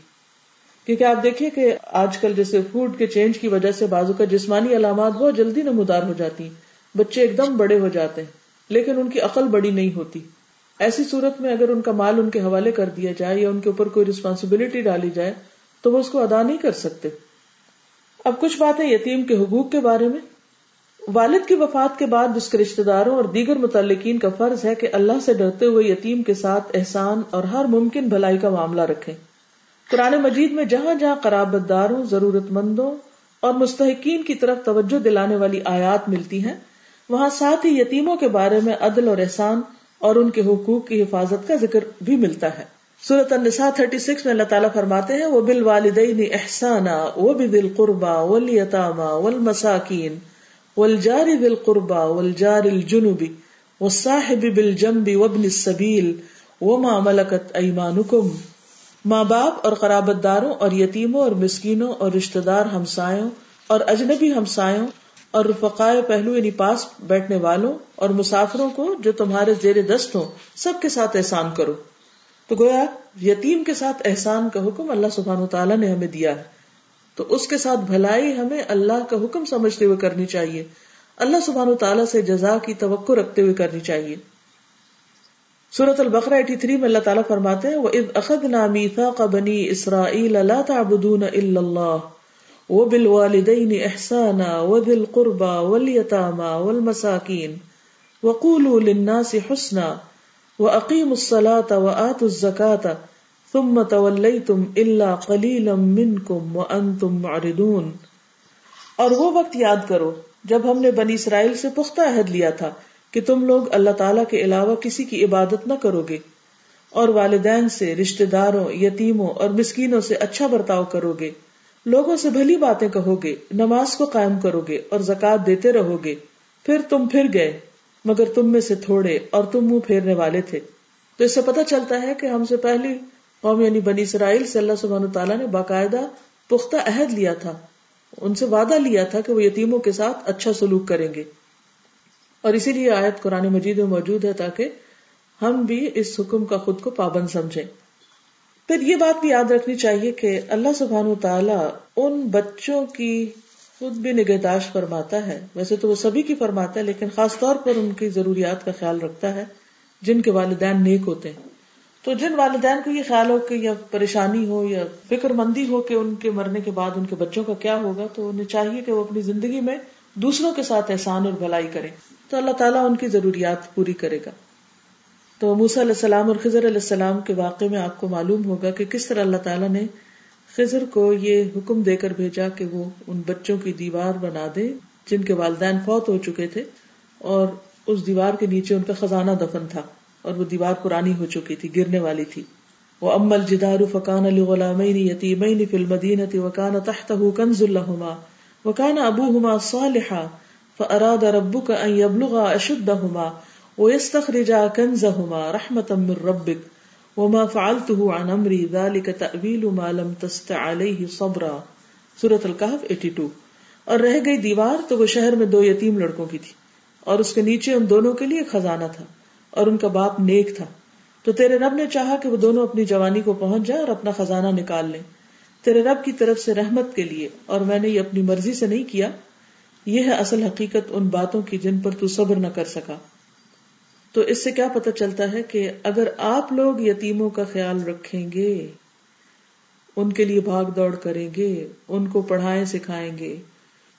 Speaker 1: کیونکہ آپ دیکھیے کہ آج کل جیسے فوڈ کے چینج کی وجہ سے بازو کا جسمانی علامات بہت جلدی نمودار ہو جاتی۔ ہیں بچے ایک دم بڑے ہو جاتے ہیں، لیکن ان کی عقل بڑی نہیں ہوتی۔ ایسی صورت میں اگر ان کا مال ان کے حوالے کر دیا جائے یا ان کے اوپر کوئی ریسپانسبلٹی ڈالی جائے، تو وہ اس کو ادا نہیں کر سکتے۔ اب کچھ باتیں یتیم کے حقوق کے بارے میں۔ والد کی وفات کے بعد اس کے رشتے داروں اور دیگر متعلقین کا فرض ہے کہ اللہ سے ڈرتے ہوئے یتیم کے ساتھ احسان اور ہر ممکن بھلائی کا معاملہ رکھیں۔ قرآن مجید میں جہاں جہاں قرابت داروں ضرورت مندوں اور مستحقین کی طرف توجہ دلانے والی آیات ملتی ہیں وہاں ساتھ ہی یتیموں کے بارے میں عدل اور احسان اور ان کے حقوق کی حفاظت کا ذکر بھی ملتا ہے۔ سورت النساء 36 میں اللہ تعالیٰ فرماتے ہیں وہ بال والدین احسانہ وہ بھی دل قربا ولیطامہ ول مساکین ولجار دل قربا ولجار الجنوبی و صاحب بل جمبی وبن السبیل و ماں ملکت ایمانکم۔ ماں باپ اور قرابت داروں اور یتیموں اور مسکینوں اور رشتے دار ہمسایوں اور اجنبی ہمسایوں اور رفقائے پہلو یعنی پاس بیٹھنے والوں اور مسافروں کو جو تمہارے زیر دست ہوں، سب کے ساتھ احسان کرو۔ تو گویا یتیم کے ساتھ احسان کا حکم اللہ سبحان و تعالیٰ نے ہمیں دیا ہے۔ تو اس کے ساتھ بھلائی ہمیں اللہ کا حکم سمجھتے ہوئے کرنی چاہیے۔ اللہ سبحان و تعالیٰ سے جزا کی توقع رکھتے ہوئے کرنی چاہیے۔ سورت البقرا ایٹی تھری میں اللہ تعالیٰ فرماتے ہیں وہ اد اخد نامی کا بنی اسرائیل اللہ تعبدون اللہ بال والدین احسانا و دل قربا ولیتاما والمساکین وقول للناس حسنا وعقیم الصلاة وآت الزکاة ثم تولیتم الا قلیلا منکم وانتم معرضون اور وہ وقت یاد کرو جب ہم نے بنی اسرائیل سے پختہ عہد لیا تھا کہ تم لوگ اللہ تعالیٰ کے علاوہ کسی کی عبادت نہ کرو گے اور والدین سے رشتے داروں، یتیموں اور مسکینوں سے اچھا برتاؤ کرو گے۔ لوگوں سے بھلی باتیں کہو گے، نماز کو قائم کرو گے اور زکات دیتے رہو گے۔ پھر تم پھر گئے، مگر تم میں سے تھوڑے اور تم منہ پھیرنے والے تھے۔ تو اس سے پتہ چلتا ہے کہ ہم سے پہلی قوم یعنی بنی اسرائیل سے اللہ سبحانہ تعالیٰ نے باقاعدہ پختہ عہد لیا تھا۔ ان سے وعدہ لیا تھا کہ وہ یتیموں کے ساتھ اچھا سلوک کریں گے۔ اور اسی لیے آیت قرآن مجید میں موجود ہے تاکہ ہم بھی اس حکم کا خود کو پابند سمجھیں۔ پھر یہ بات بھی یاد رکھنی چاہیے کہ اللہ سبحان و تعالیٰ ان بچوں کی خود بھی نگہداشت فرماتا ہے۔ ویسے تو وہ سبھی کی فرماتا ہے، لیکن خاص طور پر ان کی ضروریات کا خیال رکھتا ہے، جن کے والدین نیک ہوتے ہیں۔ تو جن والدین کو یہ خیال ہو کہ یا پریشانی ہو یا فکر مندی ہو کہ ان کے مرنے کے بعد ان کے بچوں کا کیا ہوگا، تو انہیں چاہیے کہ وہ اپنی زندگی میں دوسروں کے ساتھ احسان اور بھلائی کریں۔ تو اللہ تعالیٰ ان کی ضروریات پوری کرے گا۔ تو موسا علیہ السلام اور خضر علیہ السلام کے واقعے میں آپ کو معلوم ہوگا کہ کس طرح اللہ تعالیٰ نے خضر کو یہ حکم دے کر بھیجا کہ وہ ان بچوں کی دیوار بنا دے جن کے والدین فوت ہو چکے تھے اور اس دیوار کے نیچے ان کا خزانہ دفن تھا اور وہ دیوار پرانی ہو چکی تھی، گرنے والی تھی۔ وہ امل جدار فقان علی غلام یتیمین فی المدینہ وکان تحتہ کنز الہما وکان ابوہما صالحا فاراد ربك ان يبلغ اشدهما ويستخرج كنزهما رحمة من ربك وما فعلته عن امري ذلك تأويل ما لم تستع عليه صبرا سورة الكهف 82 اور رہ گئی دیوار تو وہ شہر میں دو یتیم لڑکوں کی تھی اور اس کے نیچے ان دونوں کے لیے خزانہ تھا اور ان کا باپ نیک تھا تو تیرے رب نے چاہا کہ وہ دونوں اپنی جوانی کو پہنچ جائے اور اپنا خزانہ نکال لیں تیرے رب کی طرف سے رحمت کے لیے اور میں نے یہ اپنی مرضی سے نہیں کیا یہ ہے اصل حقیقت ان باتوں کی جن پر تو صبر نہ کر سکا تو اس سے کیا پتا چلتا ہے کہ اگر آپ لوگ یتیموں کا خیال رکھیں گے، ان کے لیے بھاگ دوڑ کریں گے، ان کو پڑھائیں سکھائیں گے،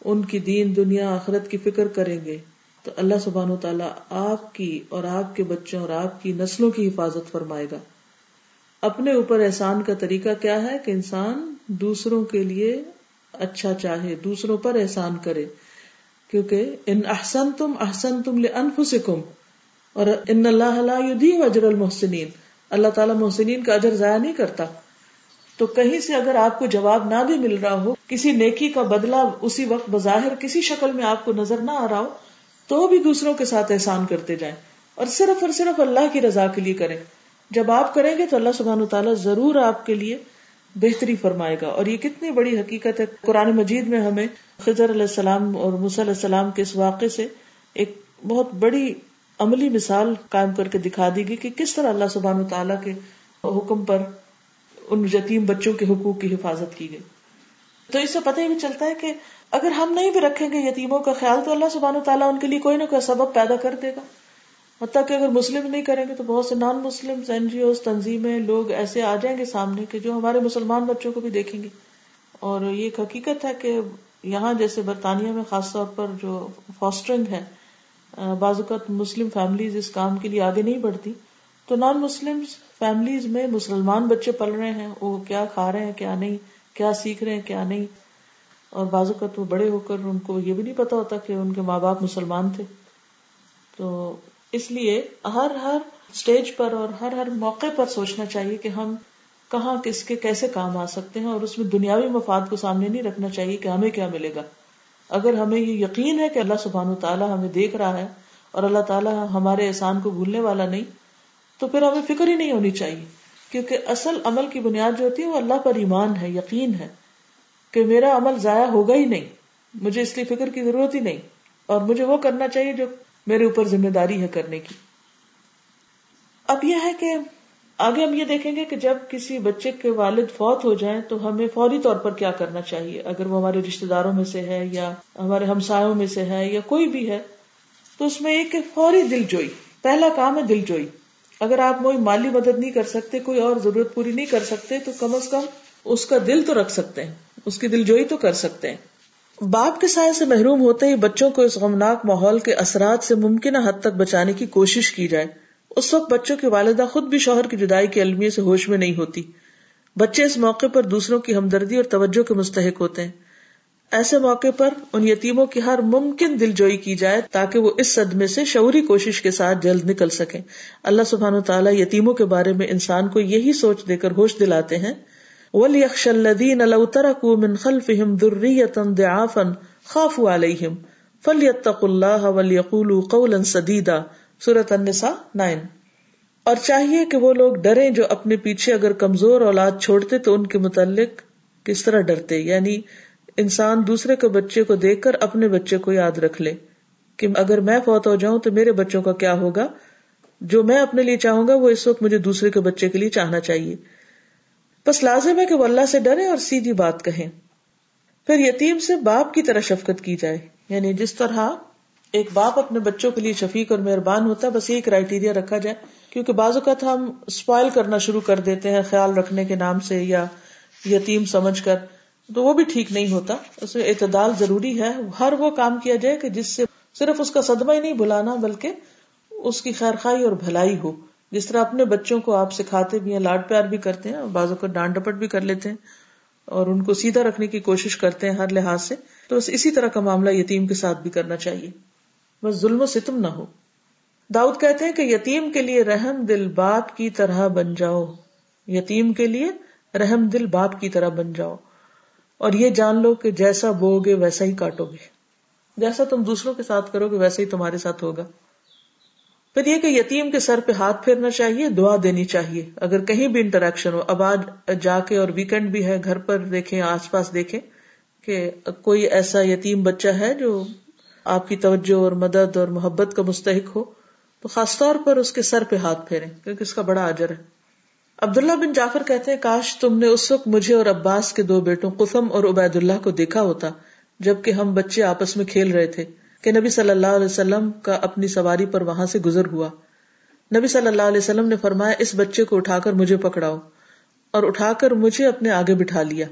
Speaker 1: ان کی دین، دنیا، آخرت کی فکر کریں گے، تو اللہ سبحان و تعالیٰ آپ کی اور آپ کے بچوں اور آپ کی نسلوں کی حفاظت فرمائے گا۔ اپنے اوپر احسان کا طریقہ کیا ہے کہ انسان دوسروں کے لیے اچھا چاہے، دوسروں پر احسان کرے، کیونکہ ان احسن تم احسن تم انفسکم اور ان اللہ اجر المحسنین، اللہ تعالیٰ محسنین کا اجر ضائع نہیں کرتا۔ تو کہیں سے اگر آپ کو جواب نہ بھی مل رہا ہو، کسی نیکی کا بدلہ اسی وقت بظاہر کسی شکل میں آپ کو نظر نہ آ رہا ہو، تو بھی دوسروں کے ساتھ احسان کرتے جائیں۔ اور صرف اور صرف اللہ کی رضا کے لیے کریں۔ جب آپ کریں گے تو اللہ سبحان و تعالیٰ ضرور آپ کے لیے بہتری فرمائے گا۔ اور یہ کتنی بڑی حقیقت ہے۔ قرآن مجید میں ہمیں خضر علیہ السلام اور علیہ السلام کے اس واقعے سے ایک بہت بڑی عملی مثال قائم کر کے دکھا دی گئی کہ کس طرح اللہ سبحان تعالیٰ کے حکم پر ان یتیم بچوں کے حقوق کی حفاظت کی گئی۔ تو اس سے پتہ ہی بھی چلتا ہے کہ اگر ہم نہیں بھی رکھیں گے یتیموں کا خیال تو اللہ سبحانہ تعالیٰ ان کے لیے کوئی نہ کوئی سبب پیدا کر دے گا۔ حتیٰ کہ اگر مسلم نہیں کریں گے تو بہت سے non Muslim N G Os تنظیمیں، لوگ ایسے آ جائیں گے سامنے کے جو ہمارے مسلمان بچوں کو بھی دیکھیں گے۔ اور یہ ایک حقیقت ہے کہ یہاں جیسے برطانیہ میں خاص طور پر جو فاسٹرنگ ہے بعض اوقات مسلم فیملیز اس کام کے لیے آگے نہیں بڑھتی۔ تو نان مسلم فیملیز میں مسلمان بچے پل رہے ہیں، وہ کیا کھا رہے ہیں، کیا نہیں، کیا سیکھ رہے ہیں، کیا نہیں۔ اور بعض اوقات وہ بڑے ہو کر ان کو یہ بھی نہیں پتا ہوتا کہ ان کے ماں باپ مسلمان تھے۔ تو اس لیے ہر ہر اسٹیج پر اور ہر ہر موقع پر سوچنا چاہیے کہ ہم کہاں کس کے کیسے کام آ سکتے ہیں اور اس میں دنیاوی مفاد کو سامنے نہیں رکھنا چاہیے کہ ہمیں کیا ملے گا۔ اگر ہمیں یہ یقین ہے کہ اللہ سبحان تعالیٰ ہمیں دیکھ رہا ہے اور اللہ تعالیٰ ہمارے احسان کو بھولنے والا نہیں، تو پھر ہمیں فکر ہی نہیں ہونی چاہیے۔ کیونکہ اصل عمل کی بنیاد جو ہوتی ہے وہ اللہ پر ایمان ہے، یقین ہے کہ میرا عمل ضائع ہوگا ہی نہیں۔ مجھے اس لیے فکر کی ضرورت ہی نہیں۔ اور مجھے وہ کرنا چاہیے جو میرے اوپر ذمہ داری ہے کرنے کی۔ اب یہ ہے کہ آگے ہم یہ دیکھیں گے کہ جب کسی بچے کے والد فوت ہو جائیں تو ہمیں فوری طور پر کیا کرنا چاہیے؟ اگر وہ ہمارے رشتے داروں میں سے ہے یا ہمارے ہمسایوں میں سے ہے یا کوئی بھی ہے، تو اس میں ایک فوری دل جوئی، پہلا کام ہے دل جوئی۔ اگر آپ کوئی مالی مدد نہیں کر سکتے، کوئی اور ضرورت پوری نہیں کر سکتے، تو کم از کم اس کا دل تو رکھ سکتے ہیں، اس کی دل جوئی تو کر سکتے ہیں۔ باپ کے سائے سے محروم ہوتے ہی بچوں کو اس غمناک ماحول کے اثرات سے ممکنہ حد تک بچانے کی کوشش کی جائے۔ اس وقت بچوں کی والدہ خود بھی شوہر کی جدائی کی المیے سے ہوش میں نہیں ہوتی۔ بچے اس موقع پر دوسروں کی ہمدردی اور توجہ کے مستحق ہوتے ہیں۔ ایسے موقع پر ان یتیموں کی ہر ممکن دل جوئی کی جائے تاکہ وہ اس صدمے سے شعوری کوشش کے ساتھ جلد نکل سکیں۔ اللہ سبحان تعالیٰ یتیموں کے بارے میں انسان کو یہی سوچ دے کر ہوش دلاتے ہیں۔ ولیخش الذین لو ترکوا من خلفهم ذریتا ضعافا خافوا علیہم فلیتقوا اللہ ولیقولوا قولا سدیدا سورت النساء نائن۔ اور چاہیے کہ وہ لوگ ڈرے جو اپنے پیچھے اگر کمزور اولاد چھوڑتے تو ان کے متعلق کس طرح ڈرتے؟ یعنی انسان دوسرے کے بچے کو دیکھ کر اپنے بچے کو یاد رکھ لے کہ اگر میں فوت ہو جاؤں تو میرے بچوں کا کیا ہوگا؟ جو میں اپنے لیے چاہوں گا وہ اس وقت مجھے دوسرے کے بچے کے لیے چاہنا چاہیے۔ بس لازم ہے کہ وہ اللہ سے ڈرے اور سیدھی بات کہیں۔ پھر یتیم سے باپ کی طرح شفقت کی جائے۔ یعنی جس طرح ایک باپ اپنے بچوں کے لیے شفیق اور مہربان ہوتا ہے، بس یہ کرائٹیریا رکھا جائے، کیونکہ بعض اوقات ہم اسپائل کرنا شروع کر دیتے ہیں خیال رکھنے کے نام سے یا یتیم سمجھ کر، تو وہ بھی ٹھیک نہیں ہوتا۔ اس میں اعتدال ضروری ہے۔ ہر وہ کام کیا جائے کہ جس سے صرف اس کا صدمہ ہی نہیں بلانا بلکہ اس کی خیر خائی اور بھلائی ہو۔ جس طرح اپنے بچوں کو آپ سکھاتے بھی ہیں، لاڈ پیار بھی کرتے ہیں بازو کو ڈانٹ ڈپٹ بھی کر لیتے ہیں اور ان کو سیدھا رکھنے کی کوشش کرتے ہیں ہر لحاظ سے۔ تو اسی طرح کا معاملہ یتیم کے ساتھ بھی کرنا چاہیے۔ بس ظلم و ستم نہ ہو۔ داؤد کہتے ہیں کہ یتیم کے لیے رحم دل باپ کی طرح بن جاؤ۔ یتیم کے لیے رحم دل باپ کی طرح بن جاؤ۔ اور یہ جان لو کہ جیسا بو گے ویسا ہی کاٹو گے جیسا تم دوسروں کے ساتھ کرو گے ویسا ہی تمہارے ساتھ ہوگا۔ پھر یہ کہ یتیم کے سر پہ ہاتھ پھیرنا چاہیے، دعا دینی چاہیے۔ اگر کہیں بھی انٹریکشن ہو، اب آج جا کے اور ویکینڈ بھی ہے، گھر پر دیکھیں، آس پاس دیکھیں کہ کوئی ایسا یتیم بچہ ہے جو آپ کی توجہ اور مدد اور محبت کا مستحق ہو تو خاص طور پر اس کے سر پہ ہاتھ پھیرے کیونکہ اس کا بڑا اجر ہے۔ عبداللہ بن جعفر کہتے ہیں، کاش تم نے اس وقت مجھے اور عباس کے دو بیٹوں قسم اور عبید اللہ کو دیکھا ہوتا، جبکہ ہم بچے آپس میں کھیل رہے تھے، کہ نبی صلی اللہ علیہ وسلم کا اپنی سواری پر وہاں سے گزر ہوا۔ نبی صلی اللہ علیہ وسلم نے فرمایا، اس بچے کو اٹھا کر مجھے پکڑاؤ، اور اٹھا کر مجھے اپنے آگے بٹھا لیا۔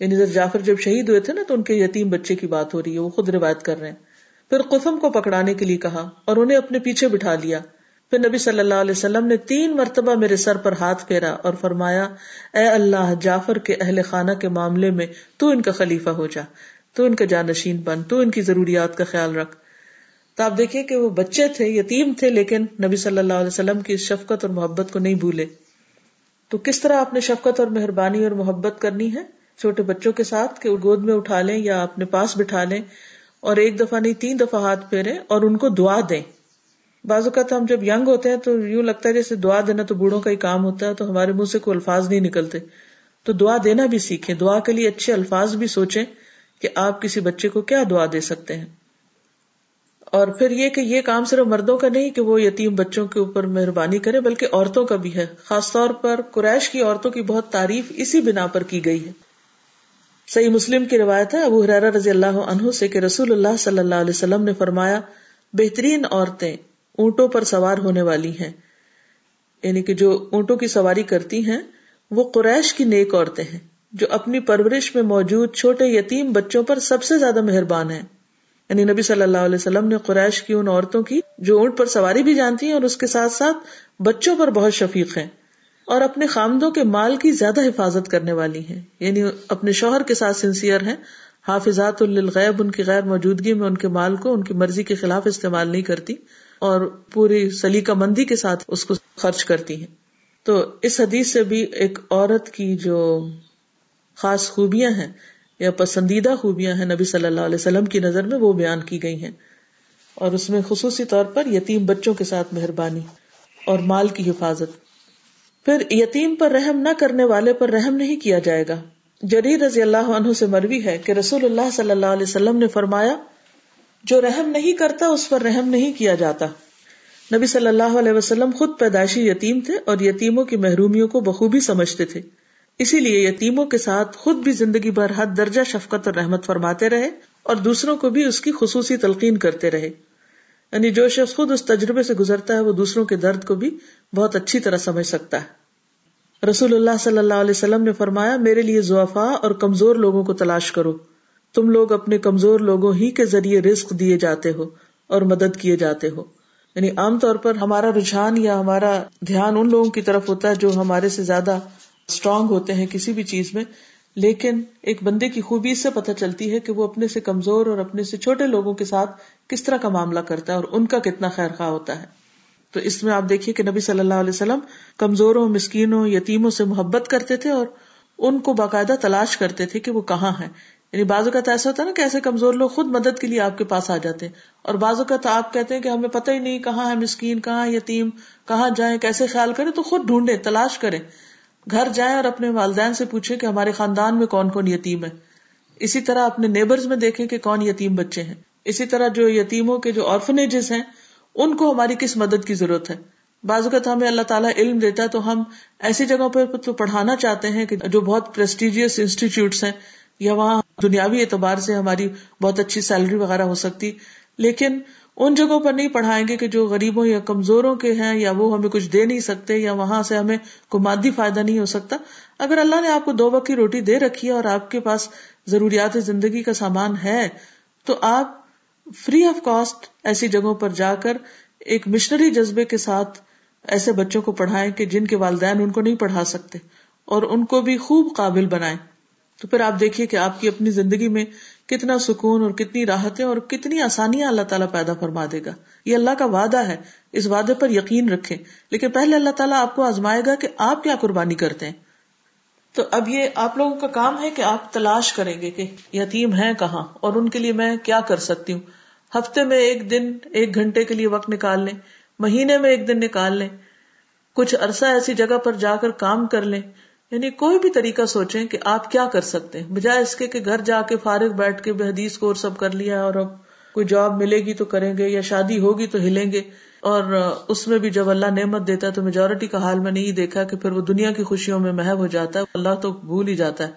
Speaker 1: یعنی جعفر جب شہید ہوئے تھے نا، تو ان کے یتیم بچے کی بات ہو رہی ہے، وہ خود روایت کر رہے ہیں۔ پھر قسم کو پکڑانے کے لیے کہا اور انہیں اپنے پیچھے بٹھا لیا۔ پھر نبی صلی اللہ علیہ وسلم نے تین مرتبہ میرے سر پر ہاتھ پھیرا اور فرمایا، اے اللہ، جعفر کے اہل خانہ کے معاملے میں تو ان کا خلیفہ ہو جا، تو ان کا جانشین بن، تو ان کی ضروریات کا خیال رکھ۔ تو آپ دیکھیے کہ وہ بچے تھے، یتیم تھے، لیکن نبی صلی اللہ علیہ وسلم کی شفقت اور محبت کو نہیں بھولے۔ تو کس طرح آپ نے شفقت اور مہربانی اور محبت کرنی ہے؟ چھوٹے بچوں کے ساتھ کہ گود میں اٹھا لیں یا اپنے پاس بٹھا لیں۔ اور ایک دفعہ نہیں، تین دفعہ ہاتھ پھیرے اور ان کو دعا دیں۔ بعض اوقات ہم جب ینگ ہوتے ہیں تو یوں لگتا ہے جیسے دعا دینا تو بوڑھوں کا ہی کام ہوتا ہے، تو ہمارے منہ سے کوئی الفاظ نہیں نکلتے۔ تو دعا دینا بھی سیکھیں، دعا کے لیے اچھے الفاظ بھی سوچیں کہ آپ کسی بچے کو کیا دعا دے سکتے ہیں۔ اور پھر یہ کہ یہ کام صرف مردوں کا نہیں کہ وہ یتیم بچوں کے اوپر مہربانی کرے، بلکہ عورتوں کا بھی ہے۔ خاص طور پر قریش کی عورتوں کی بہت تعریف اسی بنا پر کی گئی ہے۔ صحیح مسلم کی روایت ہے، ابو حرارہ رضی اللہ عنہ سے کہ رسول اللہ صلی اللہ علیہ وسلم نے فرمایا، بہترین عورتیں اونٹوں پر سوار ہونے والی ہیں۔ یعنی کہ جو اونٹوں کی سواری کرتی ہیں، وہ قریش کی نیک عورتیں ہیں، جو اپنی پرورش میں موجود چھوٹے یتیم بچوں پر سب سے زیادہ مہربان ہیں۔ یعنی نبی صلی اللہ علیہ وسلم نے قریش کی ان عورتوں کی جو اونٹ پر سواری بھی جانتی ہیں اور اس کے ساتھ ساتھ بچوں پر بہت شفیق ہیں۔ اور اپنے خامدوں کے مال کی زیادہ حفاظت کرنے والی ہیں۔ یعنی اپنے شوہر کے ساتھ سنسیئر ہیں۔ حافظات الغیب ان کی غیر موجودگی میں ان کے مال کو، ان کی مرضی کے خلاف استعمال نہیں کرتی اور پوری سلیقہ مندی کے ساتھ اس کو خرچ کرتی ہیں۔ تو اس حدیث سے بھی ایک عورت کی جو خاص خوبیاں ہیں یا پسندیدہ خوبیاں ہیں نبی صلی اللہ علیہ وسلم کی نظر میں، وہ بیان کی گئی ہیں۔ اور اس میں خصوصی طور پر یتیم بچوں کے ساتھ مہربانی اور مال کی حفاظت۔ پھر یتیم پر رحم نہ کرنے والے پر رحم نہیں کیا جائے گا۔ جریر رضی اللہ عنہ سے مروی ہے کہ رسول اللہ صلی اللہ علیہ وسلم نے فرمایا، جو رحم نہیں کرتا اس پر رحم نہیں کیا جاتا۔ نبی صلی اللہ علیہ وسلم خود پیدائشی یتیم تھے اور یتیموں کی محرومیوں کو بخوبی سمجھتے تھے۔ اسی لیے یتیموں کے ساتھ خود بھی زندگی بھر حد درجہ شفقت اور رحمت فرماتے رہے اور دوسروں کو بھی اس کی خصوصی تلقین کرتے رہے۔ یعنی جو شخص خود اس تجربے سے گزرتا ہے وہ دوسروں کے درد کو بھی بہت اچھی طرح سمجھ سکتا ہے۔ رسول اللہ صلی اللہ علیہ وسلم نے فرمایا، میرے لیے زوافا اور کمزور لوگوں کو تلاش کرو۔ تم لوگ اپنے کمزور لوگوں ہی کے ذریعے رزق دیے جاتے ہو اور مدد کیے جاتے ہو۔ یعنی عام طور پر ہمارا رجحان یا ہمارا دھیان ان لوگوں کی طرف ہوتا ہے جو ہمارے سے زیادہ اسٹرانگ ہوتے ہیں کسی بھی چیز میں۔ لیکن ایک بندے کی خوبی سے پتہ چلتی ہے کہ وہ اپنے سے کمزور اور اپنے سے چھوٹے لوگوں کے ساتھ کس طرح کا معاملہ کرتا ہے اور ان کا کتنا خیر خواہ ہوتا ہے۔ تو اس میں آپ دیکھیے کہ نبی صلی اللہ علیہ وسلم کمزوروں، مسکینوں، یتیموں سے محبت کرتے تھے اور ان کو باقاعدہ تلاش کرتے تھے کہ وہ کہاں ہے یعنی بعض اوقات ایسا ہوتا ہے نا کہ ایسے کمزور لوگ خود مدد کے لیے آپ کے پاس آ جاتے ہیں اور بعض اوقات آپ کہتے ہیں کہ ہمیں پتہ ہی نہیں کہاں ہے مسکین، کہاں یتیم، کہاں جائیں، کیسے خیال کریں، تو خود ڈھونڈے تلاش کریں۔ گھر جائیں اور اپنے والدین سے پوچھے کہ ہمارے خاندان میں کون کون یتیم ہے۔ اسی طرح اپنے نیبرز میں دیکھیں کہ کون یتیم بچے ہیں۔ اسی طرح جو یتیموں کے جو آرفنیجز ہیں، ان کو ہماری کس مدد کی ضرورت ہے؟ بعض اوقات ہمیں اللہ تعالیٰ علم دیتا ہے تو ہم ایسی جگہوں پر تو پڑھانا چاہتے ہیں کہ جو بہت پرسٹیجیس انسٹیٹیوٹس ہیں، یا وہاں دنیاوی اعتبار سے ہماری بہت اچھی سیلری وغیرہ ہو سکتی۔ لیکن ان جگہوں پر نہیں پڑھائیں گے کہ جو غریبوں یا کمزوروں کے ہیں یا وہ ہمیں کچھ دے نہیں سکتے یا وہاں سے ہمیں کوئی مادی فائدہ نہیں ہو سکتا۔ اگر اللہ نے آپ کو دو وقت کی روٹی دے رکھی ہے اور آپ کے پاس ضروریات زندگی کا سامان ہے، تو آپ فری آف کاسٹ ایسی جگہوں پر جا کر ایک مشنری جذبے کے ساتھ ایسے بچوں کو پڑھائیں کہ جن کے والدین ان کو نہیں پڑھا سکتے اور ان کو بھی خوب قابل بنائیں۔ تو پھر آپ دیکھیے کہ آپ کی اپنی زندگی میں کتنا سکون اور کتنی راحتیں اور کتنی آسانیاں اللہ تعالیٰ پیدا فرما دے گا۔ یہ اللہ کا وعدہ ہے۔ اس وعدے پر یقین رکھے لیکن پہلے اللہ تعالیٰ آپ کو آزمائے گا کہ آپ کیا قربانی کرتے ہیں۔ تو اب یہ آپ لوگوں کا کام ہے کہ آپ تلاش کریں گے کہ یتیم ہے کہاں اور ان کے لیے میں کیا کر سکتی ہوں۔ ہفتے میں ایک دن، ایک گھنٹے کے لیے وقت نکال لیں۔ مہینے میں ایک دن نکال لیں۔ کچھ عرصہ ایسی جگہ پر جا کر کام کر لیں۔ یعنی کوئی بھی طریقہ سوچیں کہ آپ کیا کر سکتے ہیں، بجائے اس کے کہ گھر جا کے فارغ بیٹھ کے حدیث کو سب کر لیا اور اب کوئی جاب ملے گی تو کریں گے یا شادی ہوگی تو ہلیں گے۔ اور اس میں بھی جب اللہ نعمت دیتا ہے تو میجورٹی کا حال میں نہیں دیکھا کہ پھر وہ دنیا کی خوشیوں میں محب ہو جاتا ہے، اللہ تو بھول ہی جاتا ہے۔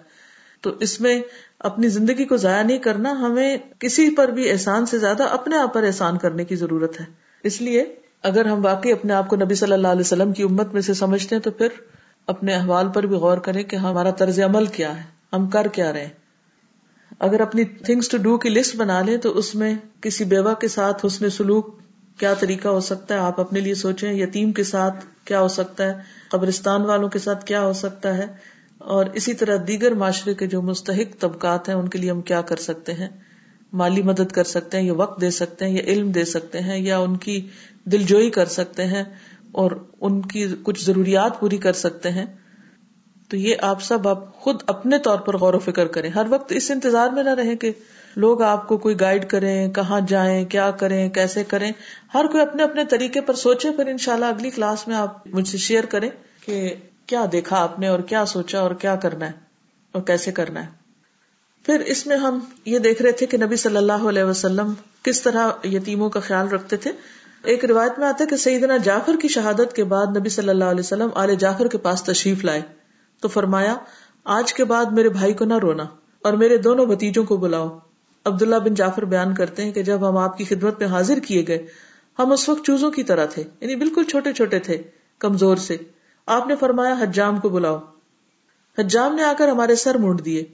Speaker 1: تو اس میں اپنی زندگی کو ضائع نہیں کرنا، ہمیں کسی پر بھی احسان سے زیادہ اپنے آپ پر احسان کرنے کی ضرورت ہے۔ اس لیے اگر ہم واقعی اپنے آپ کو نبی صلی اللہ علیہ وسلم کی امت میں سے سمجھتے ہیں تو پھر اپنے احوال پر بھی غور کریں کہ ہمارا طرز عمل کیا ہے، ہم کر کیا رہے اگر اپنی تھنگس ٹو ڈو کی لسٹ بنا لیں تو اس میں کسی بیوہ کے ساتھ حسن سلوک کیا طریقہ ہو سکتا ہے؟ آپ اپنے لیے سوچیں، یتیم کے ساتھ کیا ہو سکتا ہے؟ قبرستان والوں کے ساتھ کیا ہو سکتا ہے؟ اور اسی طرح دیگر معاشرے کے جو مستحق طبقات ہیں، ان کے لیے ہم کیا کر سکتے ہیں؟ مالی مدد کر سکتے ہیں، یا وقت دے سکتے ہیں، یا علم دے سکتے ہیں، یا ان کی دل جوئی کر سکتے ہیں۔ اور ان کی کچھ ضروریات پوری کر سکتے ہیں۔ تو یہ آپ سب آپ خود اپنے طور پر غور و فکر کریں۔ ہر وقت اس انتظار میں نہ رہے کہ لوگ آپ کو کوئی گائیڈ کریں، کہاں جائیں، کیا کریں، کیسے کریں۔ ہر کوئی اپنے اپنے طریقے پر سوچے، پھر ان شاء اللہ اگلی کلاس میں آپ مجھ سے شیئر کریں کہ کیا دیکھا آپ نے اور کیا سوچا اور کیا کرنا ہے اور کیسے کرنا ہے۔ پھر اس میں ہم یہ دیکھ رہے تھے کہ نبی صلی اللہ علیہ وسلم کس طرح یتیموں کا خیال رکھتے تھے۔ ایک روایت میں آتا ہے کہ سیدنا جعفر کی شہادت کے بعد نبی صلی اللہ علیہ وسلم آل جعفر کے پاس تشریف لائے۔ تو فرمایا، آج کے بعد میرے بھائی کو نہ رونا اور میرے دونوں بتیجوں کو بلاؤ۔ عبداللہ بن جعفر بیان کرتے ہیں کہ جب ہم آپ کی خدمت میں حاضر کیے گئے، ہم اس وقت چوزوں کی طرح تھے یعنی بالکل چھوٹے چھوٹے تھے، کمزور سے۔ آپ نے فرمایا، حجام کو بلاؤ۔ حجام نے آ کر ہمارے سر مونڈ دیے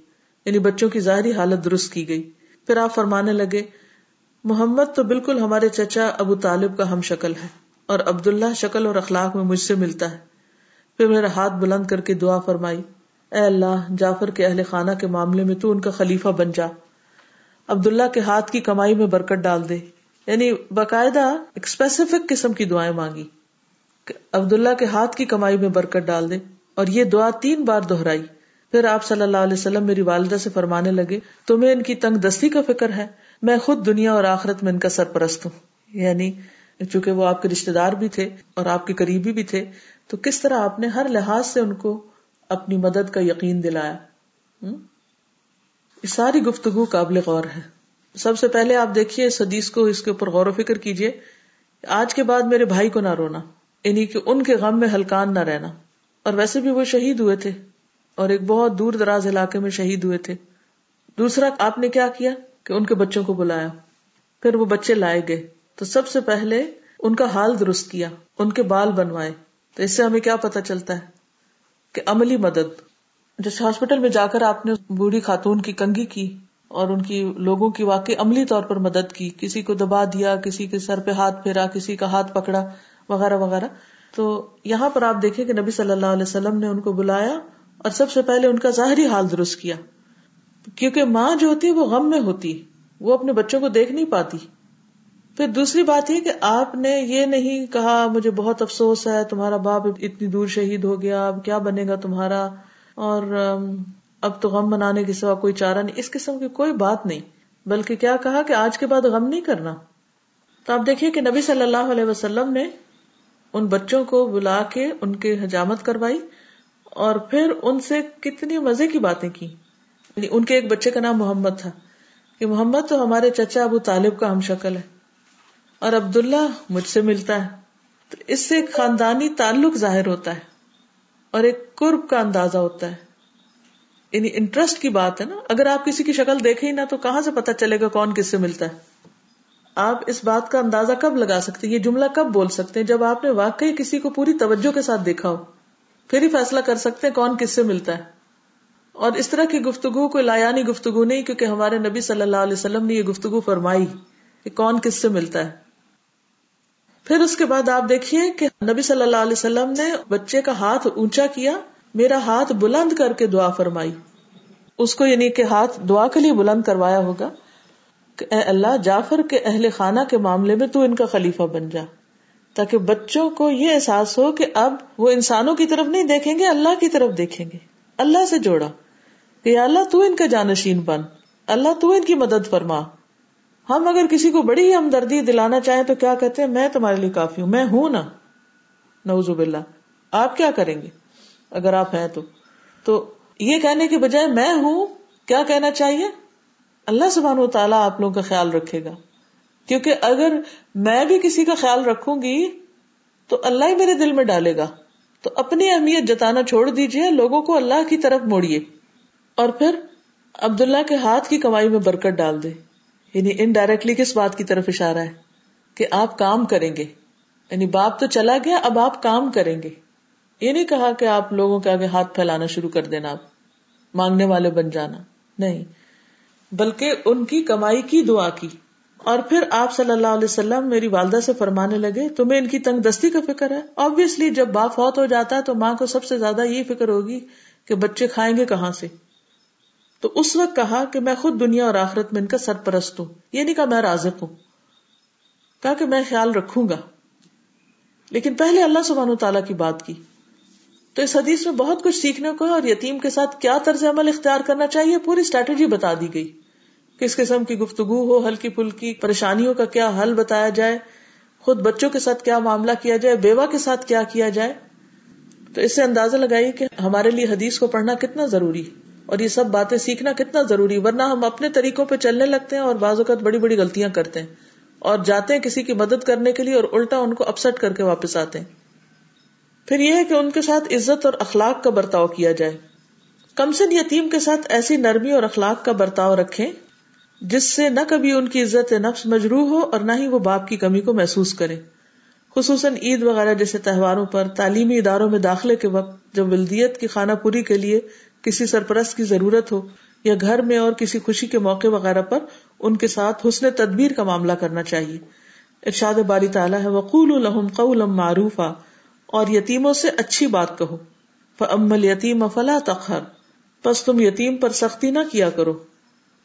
Speaker 1: یعنی بچوں کی ظاہری حالت درست کی گئی۔ پھر آپ فرمانے لگے محمد تو بالکل ہمارے چچا ابو طالب کا ہم شکل ہے اور عبداللہ شکل اور اخلاق میں مجھ سے ملتا ہے۔ پھر میرا ہاتھ بلند کر کے دعا فرمائی، اے اللہ، جعفر کے اہل خانہ کے معاملے میں تو ان کا خلیفہ بن جا۔ عبداللہ کے ہاتھ کی کمائی میں برکت ڈال دے۔ یعنی باقاعدہ ایک اسپیسیفک قسم کی دعائیں مانگی عبداللہ کے ہاتھ کی کمائی میں برکت ڈال دے۔ اور یہ دعا تین بار دہرائی۔ پھر آپ صلی اللہ علیہ وسلم میری والدہ سے فرمانے لگے، تمہیں ان کی تنگ دستی کا فکر ہے؟ میں خود دنیا اور آخرت میں ان کا سرپرست ہوں۔ یعنی چونکہ وہ آپ کے رشتے دار بھی تھے اور آپ کے قریبی بھی تھے، تو کس طرح آپ نے ہر لحاظ سے ان کو اپنی مدد کا یقین دلایا؟ یہ ساری گفتگو قابل غور ہے۔ سب سے پہلے آپ دیکھیے اس حدیث کو، اس کے اوپر غور و فکر کیجیے۔ آج کے بعد میرے بھائی کو نہ رونا یعنی کہ ان کے غم میں ہلکان نہ رہنا۔ اور ویسے بھی وہ شہید ہوئے تھے اور ایک بہت دور دراز علاقے میں شہید ہوئے تھے۔ دوسرا، آپ نے کیا کیا؟ کہ ان کے بچوں کو بلایا۔ پھر وہ بچے لائے گئے۔ تو سب سے پہلے ان کا حال درست کیا، ان کے بال بنوائے۔ تو اس سے ہمیں کیا پتا چلتا ہے؟ کہ عملی مدد۔ جیسے ہاسپٹل میں جا کر آپ نے بوڑھی خاتون کی کنگھی کی اور ان کی لوگوں کی واقعی عملی طور پر مدد کی، کسی کو دبا دیا، کسی کے سر پہ ہاتھ پھیرا، کسی کا ہاتھ پکڑا، وغیرہ وغیرہ۔ تو یہاں پر آپ دیکھیں کہ نبی صلی اللہ علیہ وسلم نے ان کو بلایا اور سب سے پہلے ان کا ظاہری حال درست کیا۔ کیونکہ ماں جو ہوتی ہے وہ غم میں ہوتی وہ اپنے بچوں کو دیکھ نہیں پاتی۔ پھر دوسری بات یہ کہ آپ نے یہ نہیں کہا، مجھے بہت افسوس ہے، تمہارا باپ اتنی دور شہید ہو گیا، اب کیا بنے گا تمہارا؟ اور اب تو غم منانے کے سوا کوئی چارہ نہیں۔ اس قسم کی کوئی بات نہیں۔ بلکہ کیا کہا کہ آج کے بعد غم نہیں کرنا۔ تو آپ دیکھیے کہ نبی صلی اللہ علیہ وسلم نے ان بچوں کو بلا کے ان کے حجامت کروائی اور پھر ان سے کتنی مزے کی باتیں کی۔ یعنی ان کے ایک بچے کا نام محمد تھا۔ کہ محمد تو ہمارے چچا ابو طالب کا ہم شکل ہے۔ اور عبداللہ مجھ سے ملتا ہے۔ تو اس سے ایک خاندانی تعلق ظاہر ہوتا ہے۔ اور ایک قرب کا اندازہ ہوتا ہے۔ یعنی انٹرسٹ کی بات ہے نا۔ اگر آپ کسی کی شکل دیکھے ہی نہ تو کہاں سے پتا چلے گا کون کس سے ملتا ہے۔ آپ اس بات کا اندازہ کب لگا سکتے ہیں؟ یہ جملہ کب بول سکتے ہیں؟ جب آپ نے واقعی کسی کو پوری توجہ کے ساتھ دیکھا ہو، پھر ہی فیصلہ کر سکتے ہیں کون کس سے ملتا ہے۔ اور اس طرح کی گفتگو کوئی لایانی گفتگو نہیں، کیونکہ ہمارے نبی صلی اللہ علیہ وسلم نے یہ گفتگو فرمائی کہ کون کس سے ملتا ہے۔ پھر اس کے بعد آپ دیکھیے کہ نبی صلی اللہ علیہ وسلم نے بچے کا ہاتھ اونچا کیا، میرا ہاتھ بلند کر کے دعا فرمائی۔ اس کو یعنی کہ ہاتھ دعا کے لیے بلند کروایا ہوگا کہ اے اللہ، جعفر کے اہل خانہ کے معاملے میں تو ان کا خلیفہ بن جا۔ تاکہ بچوں کو یہ احساس ہو کہ اب وہ انسانوں کی طرف نہیں دیکھیں گے، اللہ کی طرف دیکھیں گے۔ اللہ سے جوڑا۔ کہ اللہ تو ان کا جانشین بن۔ اللہ تو ان کی مدد فرما۔ ہم اگر کسی کو بڑی ہی ہمدردی دلانا چاہیں تو کیا کہتے ہیں؟ میں تمہارے لیے کافی ہوں، میں ہوں نا۔ نوزو باللہ۔ آپ کیا کریں گے؟ اگر آپ ہیں تو۔ تو یہ کہنے کے بجائے میں ہوں، کیا کہنا چاہیے؟ اللہ سبحانہ و تعالیٰ آپ لوگوں کا خیال رکھے گا۔ کیونکہ اگر میں بھی کسی کا خیال رکھوں گی تو اللہ ہی میرے دل میں ڈالے گا۔ تو اپنی اہمیت جتانا چھوڑ دیجیے لوگوں کو اللہ کی طرف موڑیے۔ اور پھر عبداللہ کے ہاتھ کی کمائی میں برکت ڈال دے۔ یعنی انڈائریکٹلی کس بات کی طرف اشارہ ہے؟ کہ آپ کام کریں گے۔ یعنی باپ تو چلا گیا، اب آپ کام کریں گے۔ یہ نہیں کہا کہ آپ لوگوں کے آگے ہاتھ پھیلانا شروع کر دینا، آپ مانگنے والے بن جانا۔ نہیں۔ بلکہ ان کی کمائی کی دعا کی۔ اور پھر آپ صلی اللہ علیہ وسلم میری والدہ سے فرمانے لگے، تمہیں ان کی تنگ دستی کا فکر ہے؟ آبیسلی جب باپ فوت ہو جاتا ہے تو ماں کو سب سے زیادہ یہ فکر ہوگی کہ بچے کھائیں گے کہاں سے؟ تو اس وقت کہا کہ میں خود دنیا اور آخرت میں ان کا سرپرست ہوں یہ نہیں کہا میں رازق ہوں۔ کہا کہ میں خیال رکھوں گا۔ لیکن پہلے اللہ سبحانہ تعالیٰ کی بات کی۔ تو اس حدیث میں بہت کچھ سیکھنے کو اور یتیم کے ساتھ کیا طرز عمل اختیار کرنا چاہیے، پوری اسٹریٹجی بتا دی گئی۔ کس قسم کی گفتگو ہو، ہلکی پھلکی پریشانیوں کا کیا حل بتایا جائے، خود بچوں کے ساتھ کیا معاملہ کیا جائے، بیوہ کے ساتھ کیا کیا جائے۔ تو اس سے اندازہ لگائی کہ ہمارے لیے حدیث کو پڑھنا کتنا ضروری اور یہ سب باتیں سیکھنا کتنا ضروری، ورنہ ہم اپنے طریقوں پہ چلنے لگتے ہیں اور بعض اوقات بڑی بڑی غلطیاں کرتے ہیں اور جاتے ہیں کسی کی مدد کرنے کے لیے اور الٹا ان کو اپسٹ کر کے واپس آتے ہیں۔ پھر یہ ہے کہ ان کے ساتھ عزت اور اخلاق کا برتاؤ کیا جائے۔ کم سے یتیم کے ساتھ ایسی نرمی اور اخلاق کا برتاؤ رکھے جس سے نہ کبھی ان کی عزت نفس مجروح ہو اور نہ ہی وہ باپ کی کمی کو محسوس کرے۔ خصوصاً عید وغیرہ جیسے تہواروں پر تعلیمی اداروں میں داخلے کے وقت جب ولدیت کی خانہ پوری کے لیے کسی سرپرست کی ضرورت ہو یا گھر میں اور کسی خوشی کے موقع وغیرہ پر ان کے ساتھ حسن تدبیر کا معاملہ کرنا چاہیے۔ ارشاد باری تعالیٰ ہے، وقول الحم قول معروف اور یتیموں سے اچھی بات کہو۔ فمل یتیم فلا تخر بس تم یتیم پر سختی نہ کیا کرو۔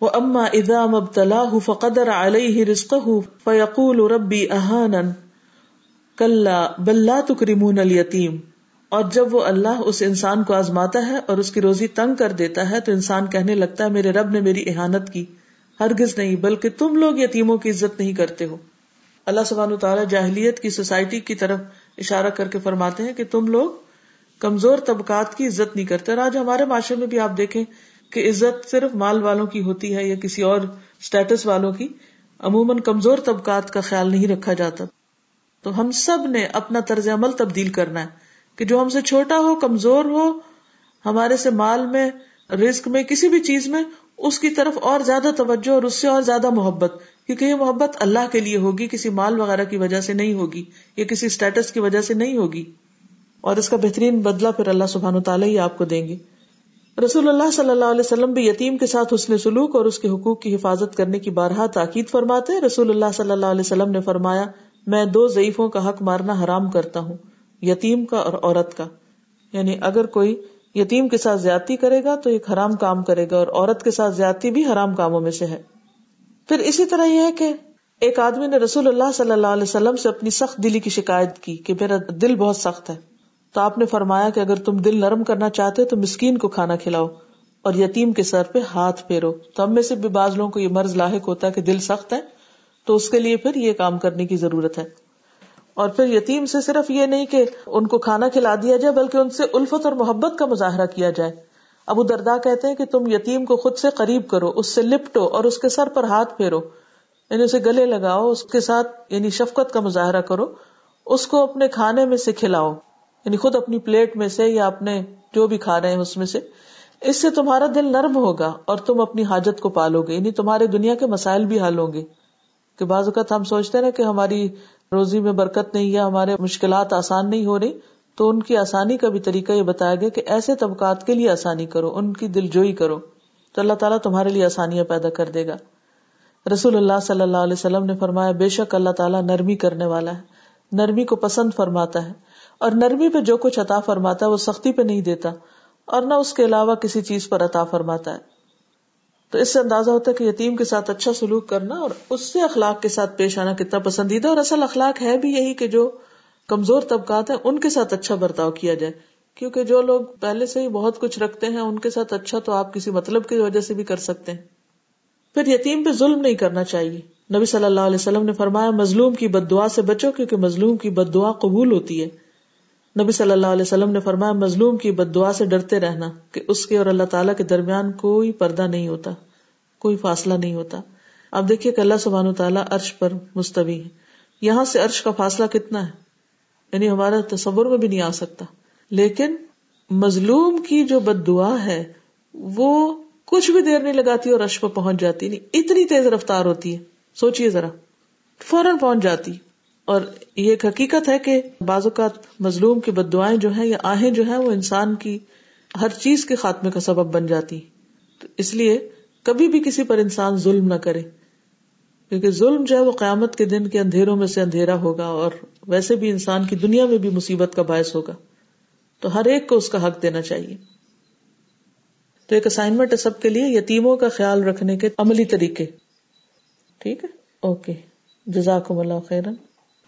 Speaker 1: وہ اما ادام ابتلا فقدر علیہ رزق فیقول ربی احان کل بلا تکریمون الیتیم اور جب وہ اللہ اس انسان کو آزماتا ہے اور اس کی روزی تنگ کر دیتا ہے تو انسان کہنے لگتا ہے، میرے رب نے میری احانت کی۔ ہرگز نہیں، بلکہ تم لوگ یتیموں کی عزت نہیں کرتے ہو۔ اللہ سبحان تعالیٰ جاہلیت کی سوسائٹی کی طرف اشارہ کر کے فرماتے ہیں کہ تم لوگ کمزور طبقات کی عزت نہیں کرتے۔ اور آج ہمارے معاشرے میں بھی آپ دیکھیں کہ عزت صرف مال والوں کی ہوتی ہے یا کسی اور اسٹیٹس والوں کی، عموماً کمزور طبقات کا خیال نہیں رکھا جاتا۔ تو ہم سب نے اپنا طرز عمل تبدیل کرنا ہے۔ کہ جو ہم سے چھوٹا ہو، کمزور ہو، ہمارے سے مال میں رسک میں، کسی بھی چیز میں، اس کی طرف اور زیادہ توجہ اور اس سے اور زیادہ محبت۔ کیونکہ یہ محبت اللہ کے لیے ہوگی، کسی مال وغیرہ کی وجہ سے نہیں ہوگی، یا کسی اسٹیٹس کی وجہ سے نہیں ہوگی۔ اور اس کا بہترین بدلہ پھر اللہ سبحان تعالیٰ ہی آپ کو دیں گے۔ رسول اللہ صلی اللہ علیہ وسلم بھی یتیم کے ساتھ حسن سلوک اور اس کے حقوق کی حفاظت کرنے کی بارہا تاکید فرماتے۔ رسول اللہ صلی اللہ علیہ وسلم نے فرمایا، میں دو ضعیفوں کا حق مارنا حرام کرتا ہوں۔ یتیم کا اور عورت کا۔ یعنی اگر کوئی یتیم کے ساتھ زیادتی کرے گا تو ایک حرام کام کرے گا اور عورت کے ساتھ زیادتی بھی حرام کاموں میں سے ہے۔ پھر اسی طرح یہ ہے کہ ایک آدمی نے رسول اللہ صلی اللہ علیہ وسلم سے اپنی سخت دلی کی شکایت کی کہ میرا دل بہت سخت ہے۔ تو آپ نے فرمایا کہ اگر تم دل نرم کرنا چاہتے تو مسکین کو کھانا کھلاؤ اور یتیم کے سر پہ ہاتھ پھیرو۔ تو ہم میں سے بھی بعض لوگوں کو یہ مرض لاحق ہوتا ہے کہ دل سخت ہے تو اس کے لیے پھر یہ کام کرنے کی ضرورت ہے۔ اور پھر یتیم سے صرف یہ نہیں کہ ان کو کھانا کھلا دیا جائے، بلکہ ان سے الفت اور محبت کا مظاہرہ کیا جائے۔ ابو دردا کہتے ہیں کہ تم یتیم کو خود سے قریب کرو، اس سے لپٹو اور اس کے سر پر ہاتھ پھیرو یعنی اسے گلے لگاؤ، اس کے ساتھ یعنی شفقت کا مظاہرہ کرو، اس کو اپنے کھانے میں سے کھلاؤ یعنی خود اپنی پلیٹ میں سے یا اپنے جو بھی کھا رہے ہیں اس میں سے۔ اس سے تمہارا دل نرم ہوگا اور تم اپنی حاجت کو پالو گے یعنی تمہارے دنیا کے مسائل بھی حل ہوں گے۔ کہ بعض اوقات ہم سوچتے نا کہ ہماری روزی میں برکت نہیں یا ہمارے مشکلات آسان نہیں ہو رہی، تو ان کی آسانی کا بھی طریقہ یہ بتایا گیا کہ ایسے طبقات کے لیے آسانی کرو، ان کی دل جوئی کرو، تو اللہ تعالیٰ تمہارے لیے آسانیاں پیدا کر دے گا۔ رسول اللہ صلی اللہ علیہ وسلم نے فرمایا، بے شک اللہ تعالیٰ نرمی کرنے والا ہے، نرمی کو پسند فرماتا ہے، اور نرمی پہ جو کچھ عطا فرماتا ہے وہ سختی پہ نہیں دیتا، اور نہ اس کے علاوہ کسی چیز پر عطا فرماتا ہے۔ تو اس سے اندازہ ہوتا ہے کہ یتیم کے ساتھ اچھا سلوک کرنا اور اس سے اخلاق کے ساتھ پیش آنا کتنا پسندیدہ اور اصل اخلاق ہے بھی یہی کہ جو کمزور طبقات ہیں، ان کے ساتھ اچھا برتاؤ کیا جائے۔ کیونکہ جو لوگ پہلے سے ہی بہت کچھ رکھتے ہیں، ان کے ساتھ اچھا تو آپ کسی مطلب کی وجہ سے بھی کر سکتے ہیں۔ پھر یتیم پہ ظلم نہیں کرنا چاہیے۔ نبی صلی اللہ علیہ وسلم نے فرمایا، مظلوم کی بد دعا سے بچو، کیونکہ مظلوم کی بد دعا قبول ہوتی ہے۔ نبی صلی اللہ علیہ وسلم نے فرمایا، مظلوم کی بد دعا سے ڈرتے رہنا کہ اس کے اور اللہ تعالیٰ کے درمیان کوئی پردہ نہیں ہوتا، کوئی فاصلہ نہیں ہوتا۔ اب دیکھیے کہ اللہ سبحان تعالیٰ عرش پر مستوی ہے یہاں سے عرش کا فاصلہ کتنا ہے؟ یعنی ہمارا تصور میں بھی نہیں آ سکتا۔ لیکن مظلوم کی جو بد دعا ہے، وہ کچھ بھی دیر نہیں لگاتی اور عرش پہ پہنچ جاتی۔ نہیں اتنی تیز رفتار ہوتی ہے۔ سوچیے ذرا، فوراً پہنچ جاتی۔ اور یہ ایک حقیقت ہے کہ بعض اوقات مظلوم کی بد دعائیں جو ہیں یا آہیں جو ہیں وہ انسان کی ہر چیز کے خاتمے کا سبب بن جاتی تو اس لیے کبھی بھی کسی پر انسان ظلم نہ کرے۔ کیونکہ ظلم جو ہے وہ قیامت کے دن کے اندھیروں میں سے اندھیرا ہوگا اور ویسے بھی انسان کی دنیا میں بھی مصیبت کا باعث ہوگا۔ تو ہر ایک کو اس کا حق دینا چاہیے۔ تو ایک اسائنمنٹ ہے سب کے لیے یتیموں کا خیال رکھنے کے عملی طریقے۔ ٹھیک ہے؟ اوکے۔ جزاکم اللہ خیرن۔